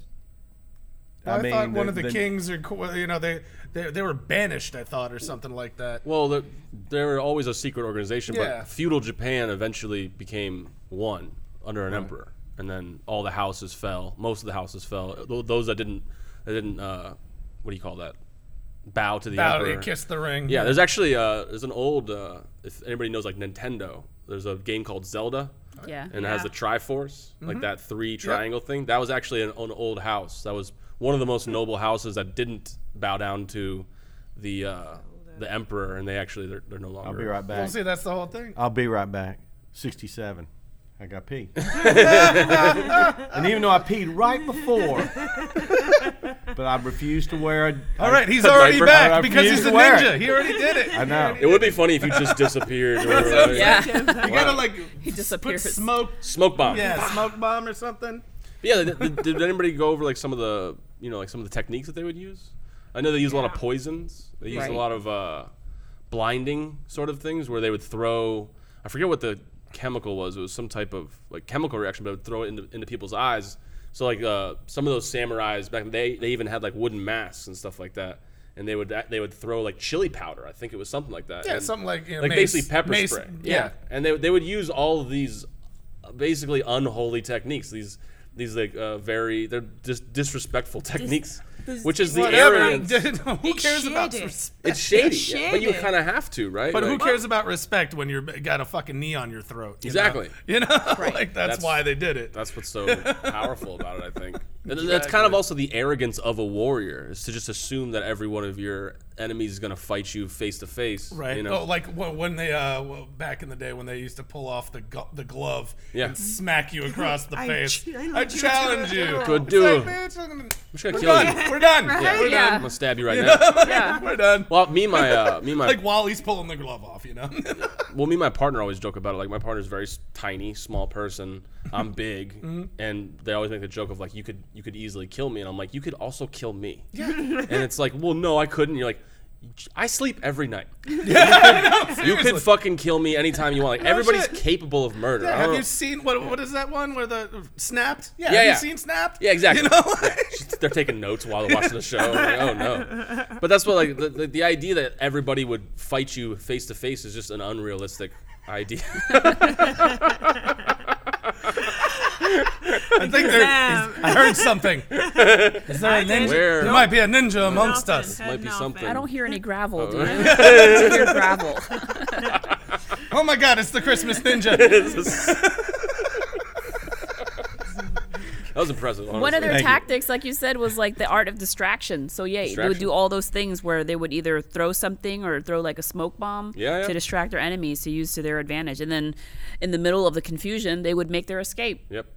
I, mean thought one of the, the- kings or you know they, they they were banished. I thought or something like that. Well, the, they were always a secret organization, Yeah. but feudal Japan eventually became one. under an emperor, and then all the houses fell. Most of the houses fell. Those that didn't, that didn't. Uh, what do you call that? Bow to the Bow emperor. to kiss the ring. Yeah, there's actually uh, there's an old uh, if anybody knows like Nintendo, there's a game called Zelda, Yeah. and it has Yeah. the Triforce, like Mm-hmm. that three triangle thing. That was actually an, an old house. That was one of the most noble houses that didn't bow down to the uh, the emperor, and they actually they're, they're no longer. I'll be right back. Well, back. see, that's the whole thing. I'll be right back. 67. I got pee. and even though I peed right before, but I refuse to wear a. All right, he's already diaper. back because he's a to it. ninja. He already did it. I know. It would be funny if you just disappeared. or whatever. Yeah. You gotta like He put disappears. smoke. Smoke bomb. Yeah, smoke bomb or something. Yeah. Did, did- did anybody go over like some of the you know like some of the techniques that they would use? I know they use a lot of poisons. They use Right. a lot of uh, blinding sort of things where they would throw. I forget what the chemical was. It was some type of like chemical reaction, but it would throw it into, into people's eyes. So like uh, some of those samurais back, they they even had like wooden masks and stuff like that, and they would they would throw like chili powder. I think it was something like that. Yeah, And- something like you know, like mace- basically pepper mace- spray. Yeah. and they they would use all of these uh, basically unholy techniques. These these like uh, very they're just disrespectful techniques, this- which is the Whatever. arrogance. Who It's cares about shady. respect? It's shady, yeah, but you shady. kind of have to, right? But who Like- cares about respect when you're got a fucking knee on your throat? you know? Exactly. You know, like that's, That's- why they did it. That's what's so powerful about it, I think. And that's kind of also the arrogance of a warrior is to just assume that every one of your enemies is going to fight you face to face. Right. You know? Oh, like when when they uh well, back in the day when they used to pull off the go- the glove Yeah. and smack you across the I face. ch- I I, know you challenge you. that. Good It's do. like, bitch, I'm gonna- I'm just going to We're kill done. you. We're done. Yeah. We're Yeah. I'm going to stab you right now. Yeah. We're done. Well, me and my uh, me and my like while he's pulling the glove off, you know. well, me and my partner always joke about it. Like my partner's very tiny, small person. I'm big, Mm-hmm. and they always make the joke of like you could you could easily kill me, and I'm like you could also kill me. Yeah. and it's like, well, no, I couldn't. You're like. I sleep every night. you could fucking kill me anytime you want. Like everybody's shit. capable of murder. Yeah, have you seen what? What is that one where the snapped? Yeah, Yeah, have yeah. you seen snapped? Yeah, exactly. You know, They're taking notes while they're watching the show. Like, oh no! But that's what like the, the, the idea that everybody would fight you face to face is just an unrealistic idea. I think there. I heard something. Is there a ninja? Where- There might be a ninja amongst Nothing. us. Had Might be nothing. something. I don't hear any gravel, Oh. dude. I hear gravel. Oh my God! It's the Christmas ninja. That was impressive. Honestly. One of their Thank you. tactics, like you said, was like the art of distraction. So yeah, they would Distraction. do all those things where they would either throw something or throw like a smoke bomb Yeah, yeah. to distract their enemies to use to their advantage. And then in the middle of the confusion, they would make their escape. Yep.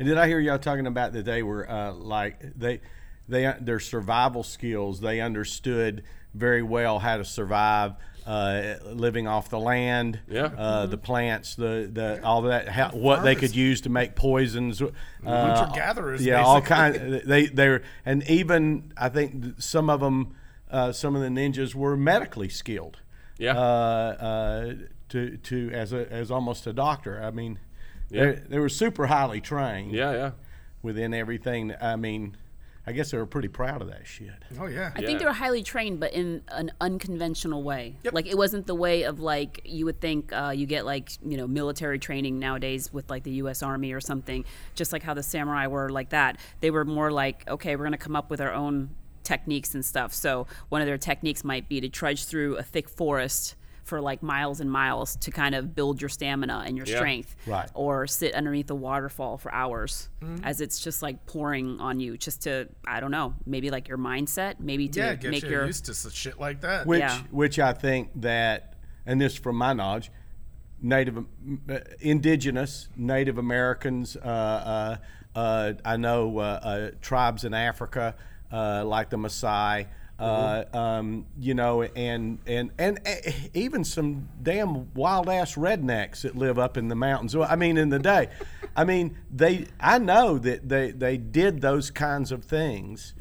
And did I hear y'all talking about that they were uh, like they they their survival skills? They understood very well how to survive uh, living off the land. Yeah. Uh, the plants, the the all that, how, what they could use to make poisons. Uh, Hunter-gatherers, Yeah, all basically. kind. They they were, and even I think some of them, uh, some of the ninjas were medically skilled. Yeah. Uh, uh, to to as a as almost a doctor. I mean, Yeah. they they were super highly trained Yeah. Yeah. within everything. I mean, I guess they were pretty proud of that shit. Oh yeah. I Yeah. think they were highly trained, but in an unconventional way. Yep. Like it wasn't the way of like you would think uh, you get like you know military training nowadays with like the U.S. Army or something. Just like how the samurai were like that. They were more like okay, we're gonna come up with our own techniques and stuff. So one of their techniques might be to trudge through a thick forest for like miles and miles to kind of build your stamina and your Yeah. strength Right. or sit underneath a waterfall for hours Mm-hmm. as it's just like pouring on you just to i don't know maybe like your mindset maybe to Yeah, get make you your used to s- shit like that. Which Yeah. which I think that, and this from my knowledge, Native, uh, indigenous Native Americans. Uh, uh, uh, I know uh, uh, tribes in Africa uh, like the Maasai. Uh, um, you know, and and and uh, even some damn wild ass rednecks that live up in the mountains. Well, I mean, in the day, I mean, they. I know that they they did those kinds of things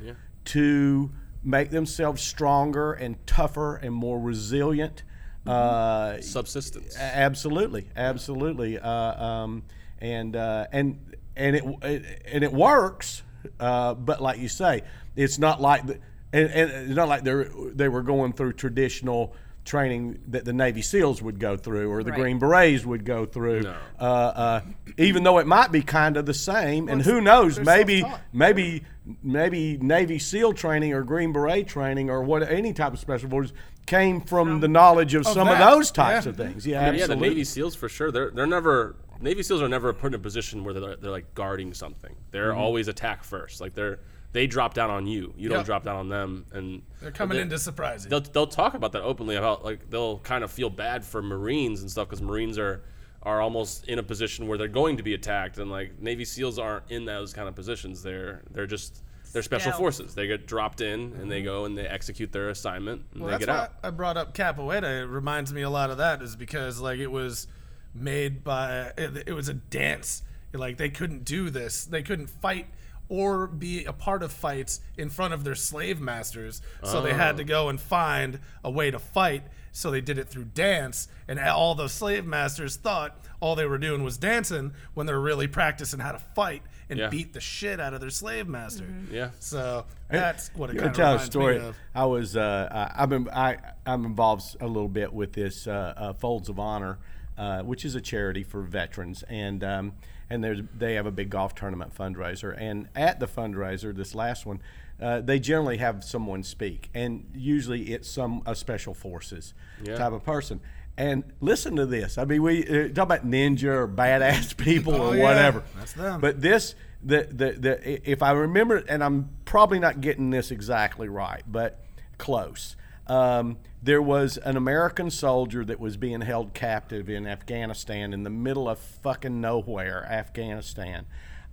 to make themselves stronger and tougher and more resilient. Uh, Subsistence. Absolutely, absolutely, uh, um, and uh, and and it, it and it works. Uh, but like you say, it's not like the, and, and it's not like they they were going through traditional training that the Navy SEALs would go through or the Right. Green Berets would go through. No. Uh, uh, even though it might be kind of the same, and who knows, maybe maybe maybe Navy SEAL training or Green Beret training or what any type of special forces came from the knowledge of some of those types yeah. of things. Yeah, Yeah, yeah, the. Navy SEAls for sure. They're they're never Navy SEAls are never put in a position where they're, they're like guarding something. They're Mm-hmm. always attack first. Like they're they drop down on you. You don't drop down on them. And They're coming they- in to surprise you. They'll they'll talk about that openly about like they'll kind of feel bad for Marines and stuff because Marines are are almost in a position where they're going to be attacked and like Navy SEAls aren't in those kind of positions. They're they're just they're special Stealth. forces. They get dropped in and they mm-hmm. go and they execute their assignment and Well, they that's get why out. I brought up capoeira. It reminds me a lot of that, is because like it was made by it, it was a dance. Like they couldn't do this. They couldn't fight or be a part of fights in front of their slave masters. So they had to go and find a way to fight. So they did it through dance, and all the slave masters thought all they were doing was dancing when they're really practicing how to fight and Yeah. beat the shit out of their slave master. Yeah. So that's what it You kind of tell a story. me of. I was uh, I, I'm in- I, I'm involved a little bit with this uh, uh, Folds of Honor, uh, which is a charity for veterans, and um, and there's they have a big golf tournament fundraiser, and at the fundraiser, this last one, uh, they generally have someone speak, and usually it's some a special forces Yeah. type of person. And listen to this. I mean, we uh, talk about ninja or badass people Oh, or yeah. whatever. That's them. But this the, the the if I remember and I'm probably not getting this exactly right, but close. Um, there was an American soldier that was being held captive in Afghanistan in the middle of fucking nowhere, Afghanistan.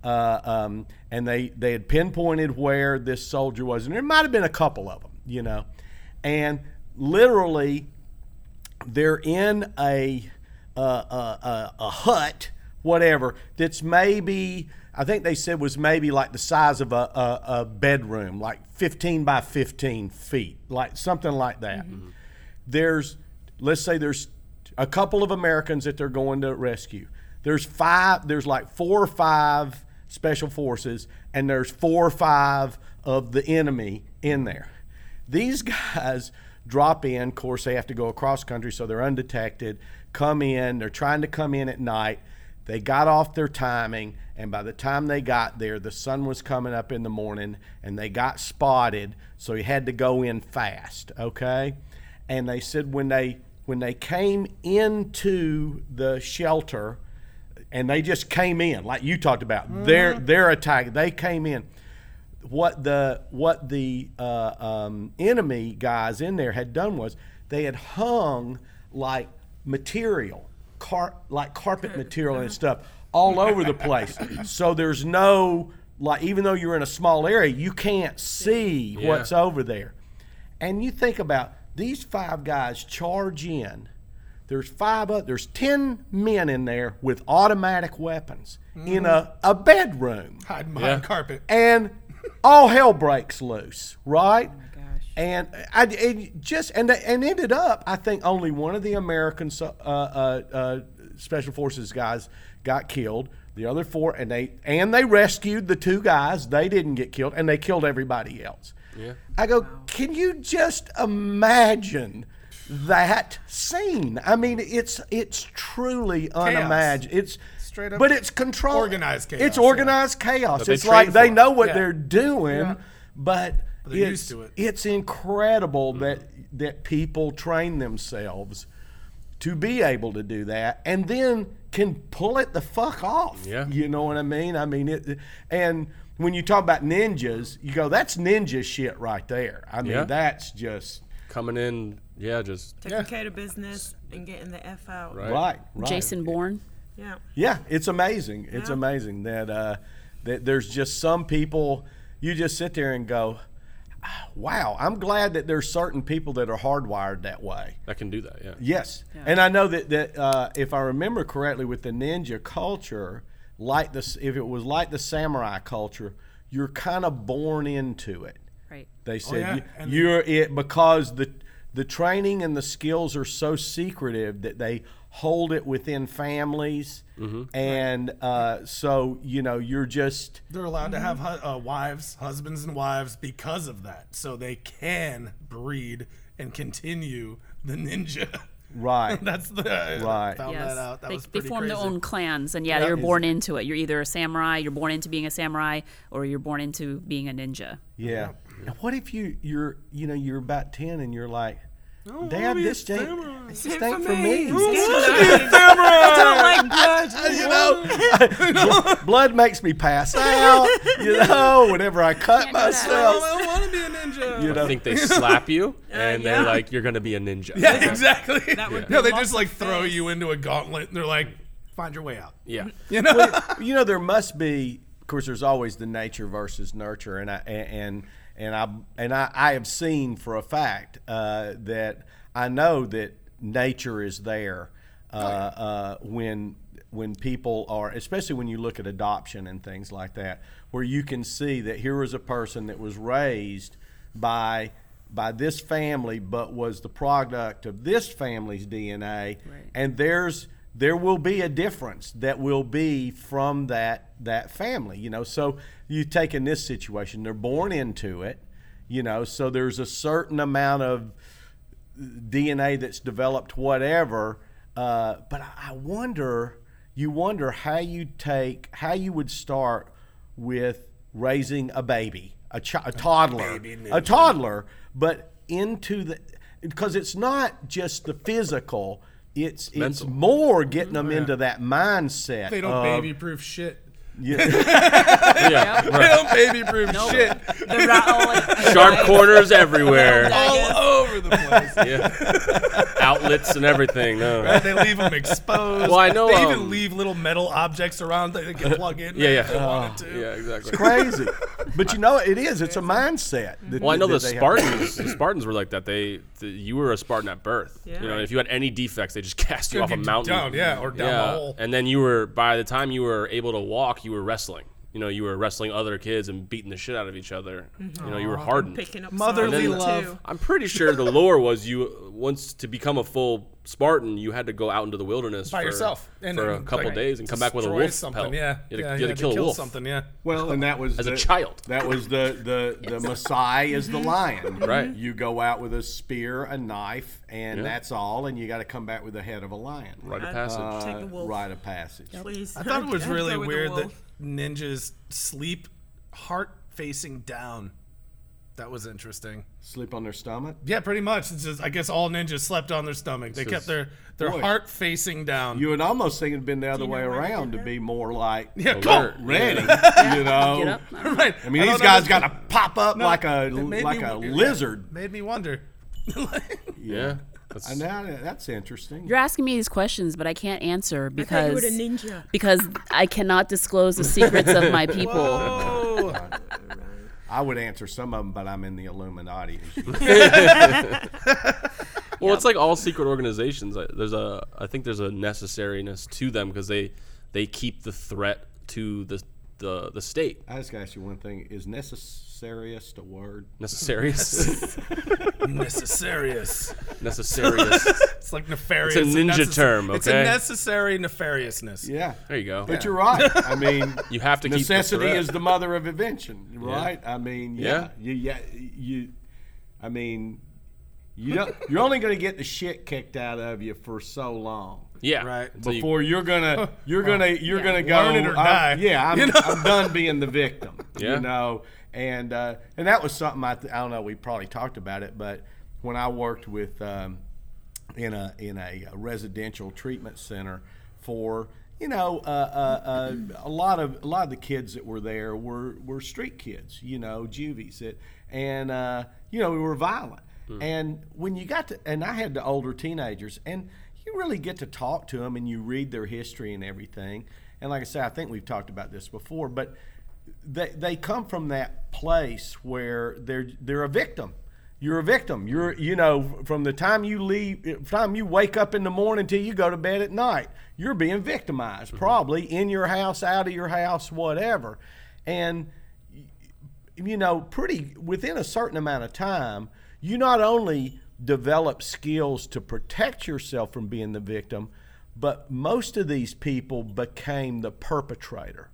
Uh, um, and they, they had pinpointed where this soldier was, and there might have been a couple of them, you know. And literally, they're in a uh, uh, uh, a hut, whatever. That's maybe I think they said was maybe like the size of a, a, a bedroom, like 15 by 15 feet, like something like that. There's let's say there's a couple of Americans that they're going to rescue. There's five. There's like four or five special forces, and there's four or five of the enemy in there. These guys drop in. Of course, they have to go across country, so they're undetected. Come in. They're trying to come in at night. They got off their timing, and by the time they got there, the sun was coming up in the morning, and they got spotted. So he had to go in fast. Okay, and they said when they when they came into the shelter, and they just came in like you talked about. Their their attack. They came in what the what the uh, um, enemy guys in there had done was they had hung like material, car like carpet material and stuff all over the place. So there's no like even though you're in a small area, you can't see Yeah. what's over there. And you think about these five guys charge in. There's five up. There's ten men in there with automatic weapons in a, a bedroom Hide behind Yeah. carpet. and all hell breaks loose, right? gosh. And I it just and they, and ended up, I think only one of the American uh, uh, uh, special forces guys got killed. The other four, and they and they rescued the two guys. They didn't get killed, and they killed everybody else. Yeah. I go, can you just imagine that scene? I mean, it's it's truly unimaginable. It's Straight up but it's controlled, organized chaos, It's yeah. organized chaos. they It's like they know what Yeah. they're doing, Yeah. but, they're it's, used to it. It's incredible that that people train themselves to be able to do that, and then can pull it the fuck off. Yeah. you know what I mean. I mean it, and when you talk about ninjas, you go, "That's ninja shit right there." I mean, Yeah. that's just Coming in, yeah, just Taking care of business and getting the F out. Right. right. right. Jason Bourne. Yeah. Yeah, it's amazing. It's Yeah. amazing that uh, that there's just some people you just sit there and go, "Ah, "Wow, I'm glad that there's certain people that are hardwired that way." that can do that. Yeah. Yes, and I know that that uh, if I remember correctly, with the ninja culture, like this, if it was like the samurai culture, you're kind of born into it. Right. They said yeah, you, you're it because the the training and the skills are so secretive that they hold it within families, and uh, so you know you're just They're allowed to have hu- uh, wives, husbands, and wives because of that, so they can breed and continue the ninja. Right. That's the I Right. Found Yes. that out. That they, was they form crazy. their own clans, and yeah, you're born into it. You're either a samurai, you're born into being a samurai, or you're born into being a ninja. Yeah. Now, what if you you're you know you're about ten and you're like, wanna Dad, be a this ain't samurai." this ain't for me. I don't like blood. You know, blood makes me pass out. You know, whenever I cut Can't do that. myself. I want to be a ninja. You know, I think they slap you uh, and yeah. they're like, "You're gonna be a ninja." Yeah, exactly. That would no, they just like throw you into a gauntlet and they're like, find your way out. Yeah. You know? you know there must be of course there's always the nature versus nurture and i and and i and i, I have seen for a fact uh, that i know that nature is there uh, uh, when when people are especially when you look at adoption and things like that where you can see that here was a person that was raised by by this family but was the product of this family's dna and there's there will be a difference that will be from that that family you know? So you take in this situation they're born into it you know so there's a certain amount of dna that's developed whatever uh, but I- i wonder you wonder how you take how you would start with raising a baby a, chi- a toddler a toddler but into the because it's not just the physical it's it's more getting them into that mindset they don't baby proof shit. Yeah. They don't baby proof shit. The rattle. Sharp corners everywhere. All over the place. Yeah. Outlets and everything. No. Right? They leave them exposed. Well, I know, They um, even leave little metal objects around that they can plug in. Yeah, yeah. If they wanted to. Yeah, exactly. crazy but you know it is it's a mindset that- Well, I know the. Spartans. the Spartans were like that. They, the, you were a Spartan at birth. Yeah. You know, if you had any defects, they just cast you off a mountain. Down, yeah, or down the hole. And then you were by the time you were able to walk, you were wrestling. You know, you were wrestling other kids and beating the shit out of each other. You know, you were hardened. Picking up Motherly love. too. I'm pretty sure the lore was you once to become a full Spartan, you had to go out into the wilderness By for, yourself. And, for a couple like, days and come back with a destroy wolf something. pelt. Yeah, you had to, yeah, you had to kill a wolf. something. Yeah, Well, and that was As a child. That was the the the Maasai is the mm-hmm. lion. Mm-hmm. Right. You go out with a spear, a knife, and Yeah. that's all, and you got to come back with the head of a lion. Rite of Uh, passage. Take the uh, wolf. Rite of passage. Please. I thought it was really go with the weird that wolf. Ninjas sleep heart facing down. That was interesting. Sleep on their stomach. Yeah, pretty much. It's just I guess all ninjas slept on their stomach. They This kept their their Boy. heart facing down. You would almost think it'd been the other way know why they around to be more like yeah, Alert. come ready. Yeah. You know. Get up. right. I mean, I these don't guys know. got to pop up like a It made like me a wonder- lizard. Made me wonder. yeah. That's, And now that's interesting. You're asking me these questions, but I can't answer I you were because the ninja. because I cannot disclose the secrets of my people. I would answer some of them, but I'm in the Illuminati. as you Well, it's like all secret organizations. I- There's a, I think there's a necessariness to them because they, they keep the threat to the, the, the state. I just got to ask you one thing: Is necessariest a word? Necessarious, necessarious. necessarious. It's like nefarious. It's a ninja necess- term, Okay. It's a necessary nefariousness. Yeah. There you go. But you're right. I mean, You have to keep the necessity threat. is the mother of invention, right? I mean, yeah, Yeah. you, yeah, you. I mean, you don't. You're only going to get the shit kicked out of you for so long Yeah, Right. So before you're gonna you're gonna you're Yeah. gonna go. Learn it or I'm- die. yeah, I'm, You know? I'm done being the victim. Yeah. You know, and uh, and that was something I, th- I don't know. We probably talked about it, but when I worked with um, in a in a residential treatment center for you know uh, uh, uh, a lot of a lot of the kids that were there were were street kids you know juvies that and uh, you know we were violent and when you got to and I had the older teenagers and you really get to talk to them and you read their history and everything and like I say, I think we've talked about this before but they, they come from that place where they're they're a victim you're a victim. You're, you know, from the time you leave, time you wake up in the morning till you go to bed at night, you're being victimized, mm-hmm. probably in your house, out of your house, whatever. And, you know, pretty within a certain amount of time, you not only develop skills to protect yourself from being the victim, but most of these people became the perpetrator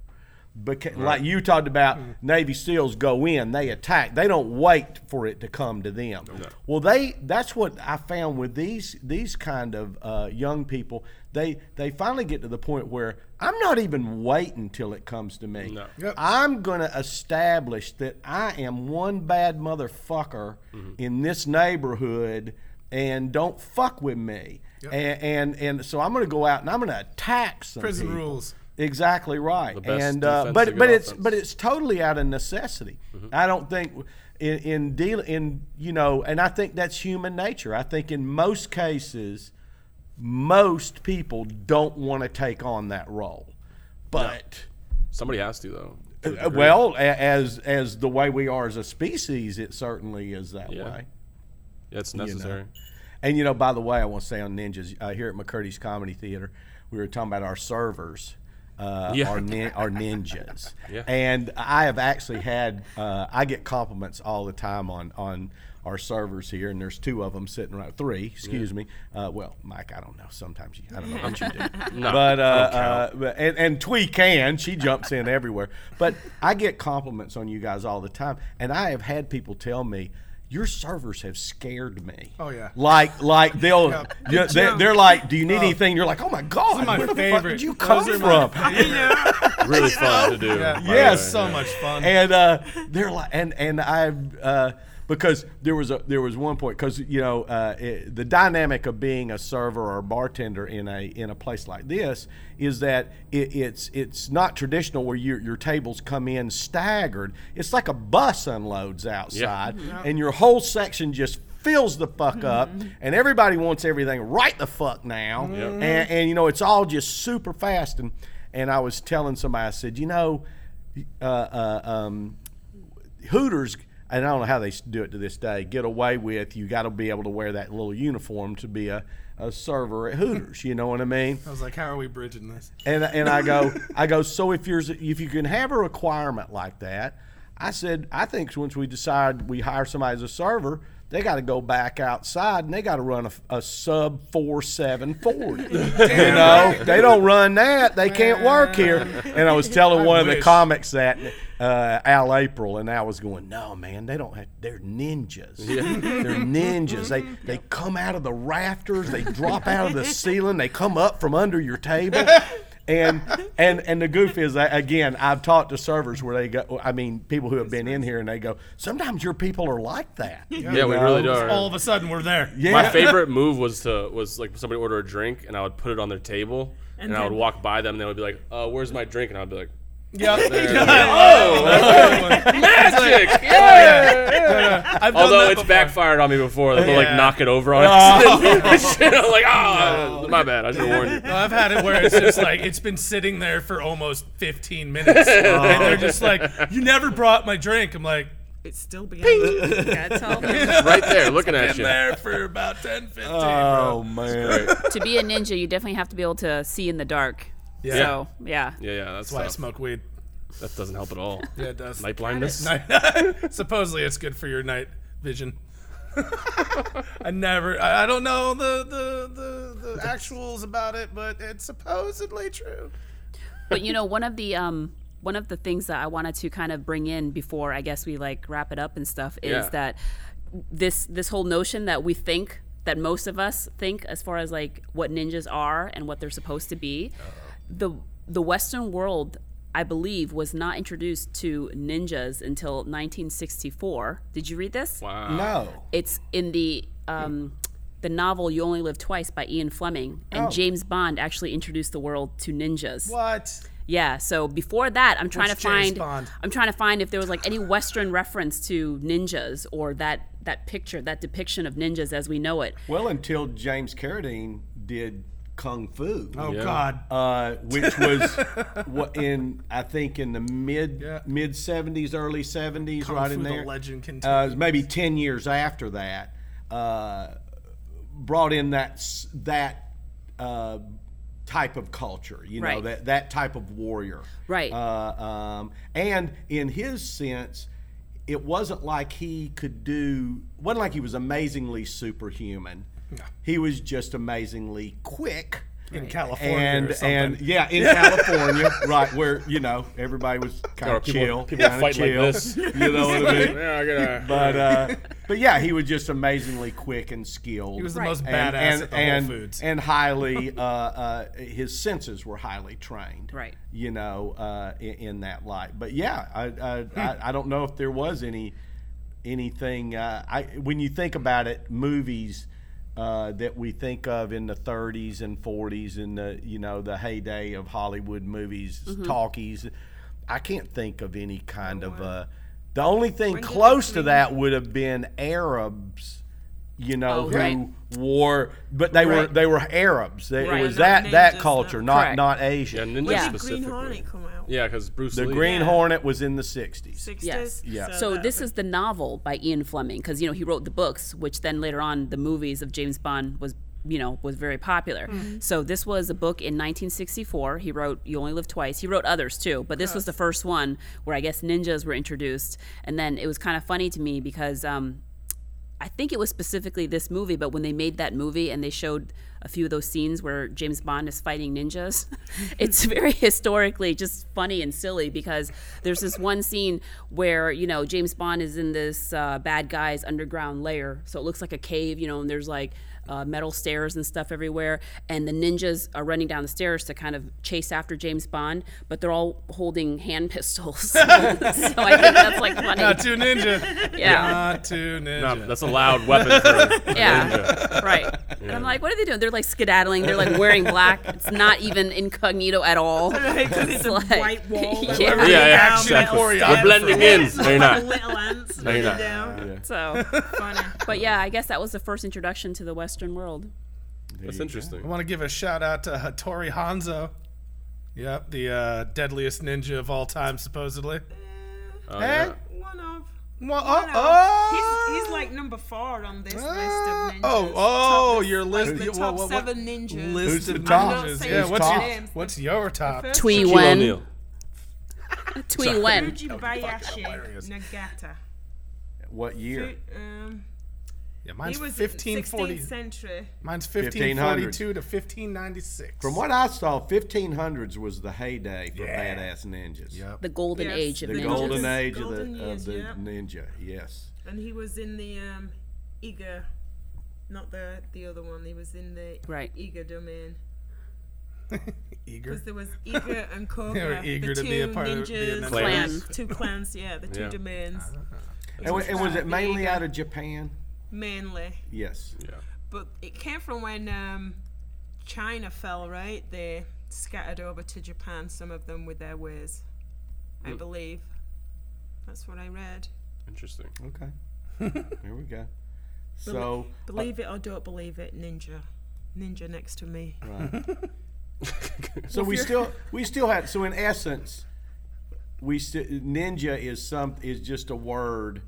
Beca- Like you talked about, Navy SEALs go in, they attack. They don't wait for it to come to them. Well, they that's what I found with these these kind of uh, young people. They they finally get to the point where I'm not even waiting till it comes to me. No. Yep. I'm gonna establish that I am one bad motherfucker Mm-hmm. in this neighborhood, and don't fuck with me. And, and and so I'm gonna go out and I'm gonna attack some Prison people. rules. Exactly right. The best and uh, but but good it's but it's totally out of necessity. I don't think in in deal in you know, and I think that's human nature. I think in most cases, most people don't want to take on that role, but. Somebody has to though. to Uh. Well, as as the way we are as a species, it certainly is that Yeah. way. Yeah, it's necessary. And you know, by the way, I want to say on ninjas uh, here at McCurdy's Comedy Theater, we were talking about our servers. Uh, Yeah. our, nin- our ninjas, Yeah. and I have actually had uh, I get compliments all the time on on our servers here, and there's two of them sitting right, three, excuse me. Uh, well, Mike, I don't know. Sometimes you, I don't know what you do, No, but uh, uh, and, and Twee can. She jumps in everywhere. But I get compliments on you guys all the time, and I have had people tell me. Your servers have scared me. Oh, yeah. Like, like they'll, Yeah. yeah, they, they're like, "Do you need anything?" You're like, "Oh my god, my where the fuck favorite. did you Those come are from?" my- really fun to do. Yeah. by the so yeah. much fun. and uh, they're like, and and I've uh, because there was a there was one point because you know uh, it, the dynamic of being a server or a bartender in a in a place like this is that it, it's it's not traditional where your your tables come in staggered. It's like a bus unloads outside, and your whole section just fills the fuck up and everybody wants everything right the fuck now. And, and you know it's all just super fast. And and i was telling somebody i said you know uh, uh, um, Hooters, and I don't know how they do it to this day, get away with you got to be able to wear that little uniform to be a, a server at Hooters. You know what I mean? I was like, how are we bridging this? And and I go, I go. So if you're if you can have a requirement like that, I said, I think once we decide we hire somebody as a server. They got to go back outside and they got to run a, a sub four seven forty. you know, they don't run that. They can't work here. And I was telling I one of the comics that uh, Al April, and I was going, no man, they don't have. They're ninjas. they're ninjas. They they come out of the rafters. They drop out of the ceiling. They come up from under your table. And and and the goof is again, I've talked to servers where they go. I mean, people who have been in here and they go. Sometimes your people are like that. Yeah, we really are. All of a sudden, we're there. Yeah. My favorite move was to was like somebody order a drink and I would put it on their table and, I would walk by them and they would be like, uh, "Where's my drink?" and I'd be like, Yeah. "Oh, oh magic!" Yeah. I've Although it's before. backfired on me before, they'll like knock it over on oh. accident. Shit, I'm like, "Oh, my bad. I should have warned you." No, I've had it where it's just like it's been sitting there for almost 15 minutes, and they're just like, "You never brought my drink." I'm like, It's still behind. Gotta tell them. Right there, looking at "Been you. there for about 10, 15." Oh bro. man. to be a ninja, you definitely have to be able to see in the dark. Yeah. So yeah. Yeah, yeah, that's That's why I tough. smoke weed. That doesn't help at all. Yeah, it does. Night blindness. Supposedly, it's good for your night vision. I never. I, I don't know the, the the the actuals about it, but it's supposedly true. But you know, one of the um one of the things that I wanted to kind of bring in before I guess we like wrap it up and stuff is Yeah. that this this whole notion that we think that most of us think as far as like what ninjas are and what they're supposed to be, the the Western world I believe was not introduced to ninjas until 1964. Did you read this? Wow. No. It's in the um, the novel "You Only Live Twice" by Ian Fleming, and James Bond actually introduced the world to ninjas. What? Yeah, so before that, I'm trying What's to James find Bond? I'm trying to find if there was like any Western reference to ninjas or that that picture, that depiction of ninjas as we know it. Well, until James Carradine did Kung Fu. Oh Yeah. God. uh, which was what in I think in the mid Yeah. mid seventies, early seventies, right Fu, in the there. legend uh, maybe ten years after that, uh, brought in that that uh, type of culture. You know that that type of warrior. Right. Uh, um, and in his sense. It wasn't like he could do. wasn't like he was amazingly superhuman. He was just amazingly quick in California and or and yeah, in California, right where you know everybody was kind of chill, people kind of fighting like chill. this. You know what I mean? Yeah, I gotta. But uh, but yeah, he was just amazingly quick and skilled. he was the Right. most and, badass and, at the and, Whole Foods. and highly uh, uh, his senses were highly trained Right. you know uh, in, in that light but yeah I, I, I, I don't know if there was any anything uh, I when you think about it movies uh, that we think of in the 30s and 40s and the you know the heyday of Hollywood movies talkies I can't think of any kind of uh, the only thing When close to that would have been Arabs you know, Oh, who right. wore, but they were they were Arabs. They, Right. It was that that culture, no. not Correct. not Asian. Yeah. When did Green specifically. Hornet come out? Yeah, because Bruce The Lee. Green Yeah. Hornet was in the '60s. 60s? Yes. Yeah. So that this would- is the novel by Ian Fleming because you know he wrote the books, which then later on the movies of James Bond was you know was very popular. So this was a book in 1964. He wrote You Only Live Twice. He wrote others too, but this was the first one where I guess ninjas were introduced. And then it was kind of funny to me because um, I think it was specifically this movie, but when they made that movie and they showed a few of those scenes where James Bond is fighting ninjas, it's very historically just funny and silly because there's this one scene where, you know, James Bond is in this uh, bad guy's underground lair. So it looks like a cave, you know, and there's like uh, metal stairs and stuff everywhere. And the ninjas are running down the stairs to kind of chase after James Bond, but they're all holding hand pistols. so I think that's like funny. Not too ninja. Yeah. Not too ninja. No, that's a loud weapon for Yeah, ninja. right. And I'm like, what are they doing? They're like skedaddling. They're like wearing black. It's not even incognito at all. Because it's a like- white wall. Yeah. we're Yeah, yeah, down, exactly. We're blending in. No, you're not. No, you're running not. down. So, Funny. but yeah, I guess that was the first introduction to the Western world. That's interesting. I want to give a shout out to Hattori Hanzo. Yep, the uh, deadliest ninja of all time, supposedly. Oh, Hey. yeah. One of. Well, One oh, of. oh, He's, he's like number four on this list of ninjas. oh, oh, Top- your like list- The top what- what- what- seven ninjas. list Who's of the top? Ninjas. saying Yeah, what's top? your, what's your top? First Twee Wen. Twee Wen. Fujibayashi. Nagata. What year? Um, Yeah, he mine's was 1540. 16th century. Mine's 1500. 1542 to 1596. From what I saw, 1500s was the heyday for Yeah. badass ninjas. Yep. The golden Yes, age of The Ninjas. The golden age Golden of the, years, of the yeah. ninja. Yes. And he was in the um, Iga, not the the other one. He was in the Right. Iga domain. Eager. Because there was Iga and Cobra. They were eager the to two be a part of- be a ninjas, ninja. Clans. Two clans, yeah, the two Yeah. domains. And, wa- and was it mainly Iga. out of Japan? Mainly. Yes. Yeah. But it came from when um, China fell, right? They scattered over to Japan, some of them with their ways, I Hmm. believe. That's what I read. Interesting. Okay. Here we go. So, Believe it or don't believe it, ninja. Ninja next to me. so we still we still had so in essence, we still ninja is some is just a word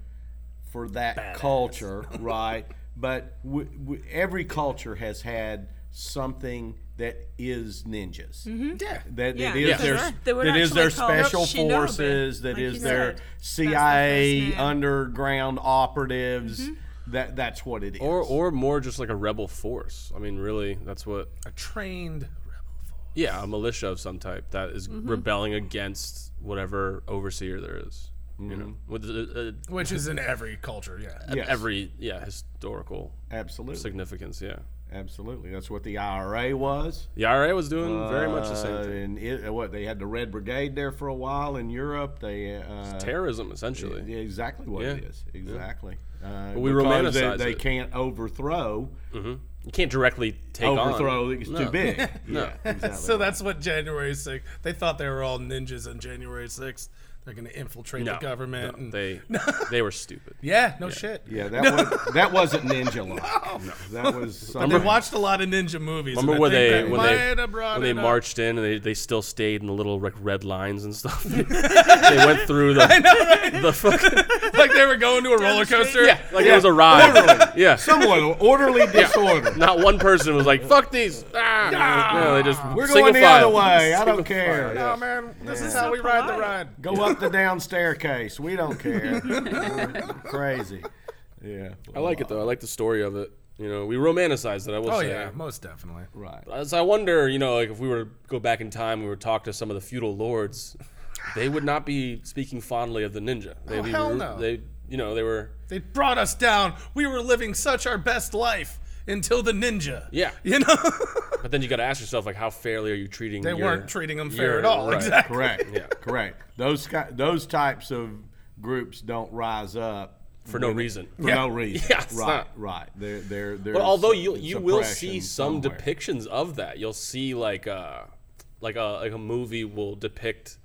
for that culture, right? But w- w- every culture has had something that is ninjas. Mm-hmm. Yeah. That, Yeah, that is Yeah. their sure. That is their special shinobi, forces. That like is their said. That's the CIA first name. underground operatives. Mm-hmm. That that's what it is. Or or more just like a rebel force. I mean, really, that's what. A trained rebel force. Yeah, a militia of some type that is mm-hmm. rebelling against whatever overseer there is. You know, with uh, uh, Which is in every culture, yeah. Yes. every yeah historical absolutely, significance. Yeah, absolutely. That's what the IRA was. the IRA was doing very much the Uh, same thing. And it, what they had the Red Brigade there for a while in Europe. They uh, Terrorism, essentially. yeah, exactly what it Yeah. is. Exactly. Uh, we because they, they it. can't overthrow. You can't directly take overthrow. on. It's No. too big. No. Yeah, exactly. So that's what January 6th. They thought they were all ninjas on January 6th. They're going to infiltrate No, the government. no, and, they they were stupid. yeah, no shit. yeah, that was that wasn't ninja like. No, that was. They Something. watched a lot of ninja movies. Remember and I when think they when they when they it up. marched in and they, they still stayed in the little like red lines and stuff. they went through the the fucking like they were going to a roller coaster. yeah like it was a ride. Yeah, Somewhat orderly disorder. not one person was like fuck these. Ah. No, they just We're going the file. other way. I don't care. No, yeah. man, this is how we ride the ride. Go up the down staircase. We don't care. We're crazy. Yeah. I like it though. I like the story of it. You know, we romanticized it. I will Oh say. yeah, most definitely. Right. As I wonder, you know, like if we were to go back in time, we were to talk to some of the feudal lords, they would not be speaking fondly of the ninja. Oh, They'd Oh, be hell ru- no. They, you know, they were. They brought us down. We were living such our best life until the ninja. Yeah. You know, But then you got to ask yourself, like, how fairly are you treating? they your- weren't treating them fair your- at all. right. Exactly. Correct. Yeah. Correct. Those those types of groups don't rise up for no reason. for no reason. Yeah, it's right. not. Right. They're they're they're. But although you you will see some depictions of that, you'll see like uh like a like a movie will depict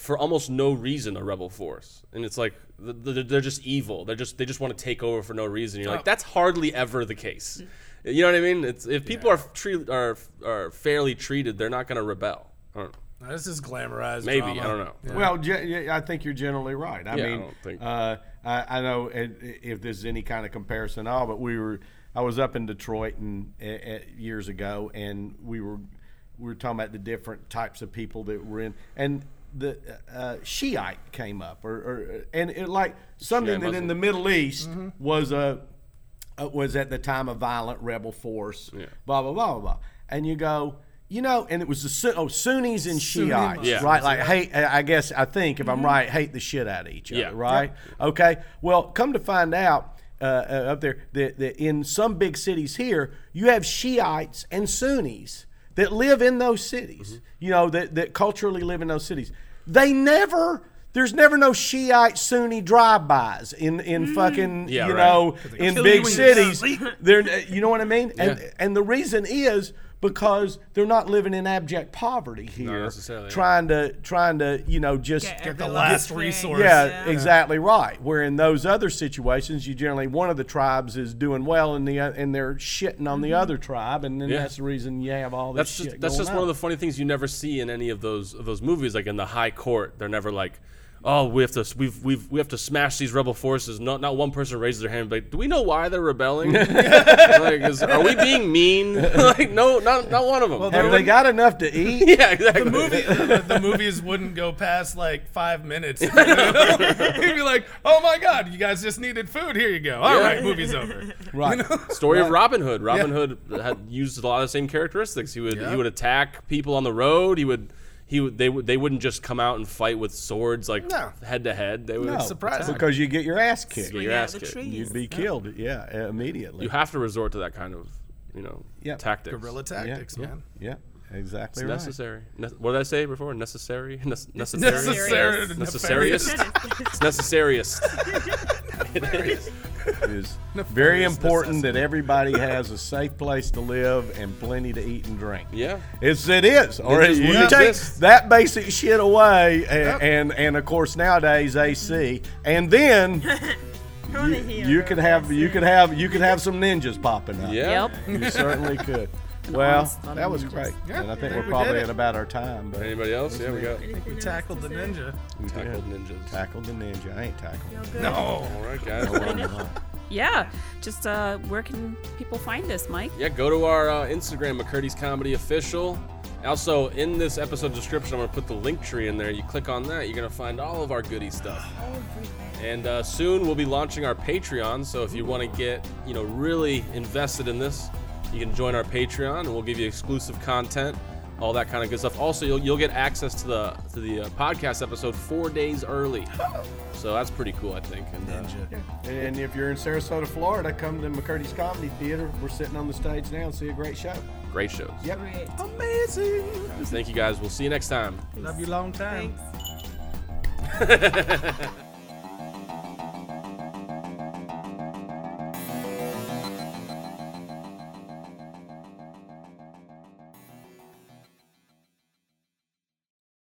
for almost no reason a rebel force, and it's like th- th- they're just evil. They're just they just want to take over for no reason. You're like Oh. that's hardly ever the case. You know what I mean? It's if people are treat are are fairly treated, they're not going to rebel. I don't know. This is glamorized. Maybe drama. I don't know. Yeah. Well, ge- yeah, I think you're generally right. I Yeah, I mean, don't think- uh, I, I know if there's any kind of comparison at all, but we were, I was up in Detroit and uh, years ago, and we were, we were talking about the different types of people that were in, and the uh, Shiite came up, or, or and it like something Shiite that in the Middle East was a uh, was at the time a violent rebel force, Yeah. blah blah blah blah blah, and you go. You know, and it was the oh, Sunnis and Shiites, Yeah. right? Like hate. I guess I think if I'm right, hate the shit out of each other, Yeah. right? Okay. Well, come to find out uh, uh, up there that, that in some big cities here, you have Shiites and Sunnis that live in those cities. Mm-hmm. You know that that culturally live in those cities. They never. There's never no Shiite Sunni drive-bys in in mm. fucking Yeah, you right. know in big you when you're cities. asleep. They're you know what I mean? And and the reason is because they're not living in abject poverty here, necessarily, yeah. trying to trying to you know just Get the last free. resource. yeah, Yeah. exactly right. Where in those other situations, you generally one of the tribes is doing well, and the uh, and they're shitting on the mm-hmm. other tribe, and then Yeah. that's the reason you have all this That's shit just, that's going just one of the funny things you never see in any of those of those movies. Like in the High Court, they're never like, "Oh, we have to we've we've we have to smash these rebel forces." Not not one person raises their hand. Like, do we know why they're rebelling? like, is, are we being mean? like, no, not not one of them. Have they got enough to eat? yeah, exactly. the movie, the, the movies wouldn't go past like five minutes. He'd be like, "Oh my God, you guys just needed food. Here you go. All Yeah. right, movie's over." Right. Story of Robin Hood. Robin Hood had used a lot of the same characteristics. He would Yeah. he would attack people on the road. He would he would they would they wouldn't just come out and fight with swords like No. head to head. They would No, Surprising. because you get your ass kicked. Swing your out ass the kicked. trees. You'd be killed. Yeah, uh, immediately. You have to resort to that kind of you know Yeah. tactics. Guerrilla tactics, yeah. man. Yeah, exactly It's right. necessary. Ne- what did I say before? Necessary. Ne- necessary. Necessary. Necessarious. it's necessarious. It is very important that everybody has a safe place to live and plenty to eat and drink. Yeah. It's it is, or Ninjas you wouldn't take exist. that basic shit away, and, and and of course nowadays AC, and then you, you could have you could have you could have some ninjas popping up. Yep. you certainly could. Well, honest- that was great, Yeah, and I think I we're think we probably did at about our time. But Anybody else? Yeah, we got We tackled the ninja. We tackled ninjas. tackled the ninja. I ain't tackled. You're good. No. All right, guys. Yeah. Just uh, where can people find us, Mike? Yeah, go to our uh, Instagram, McCurdy's Comedy Official. Also, in this episode description, I'm gonna put the link tree in there. You click on that, you're gonna find all of our goody stuff. And uh, soon we'll be launching our Patreon. So if you want to get, you know, really invested in this, you can join our Patreon, and we'll give you exclusive content, all that kind of good stuff. Also, you'll, you'll get access to the to the uh, podcast episode four days early. So that's pretty cool, I think. And uh, And if you're in Sarasota, Florida, come to McCurdy's Comedy Theater. We're sitting on the stage now and see a great show. great shows. Yep. Great. Amazing. Thank you guys. We'll see you next time. Love you long time. Thanks.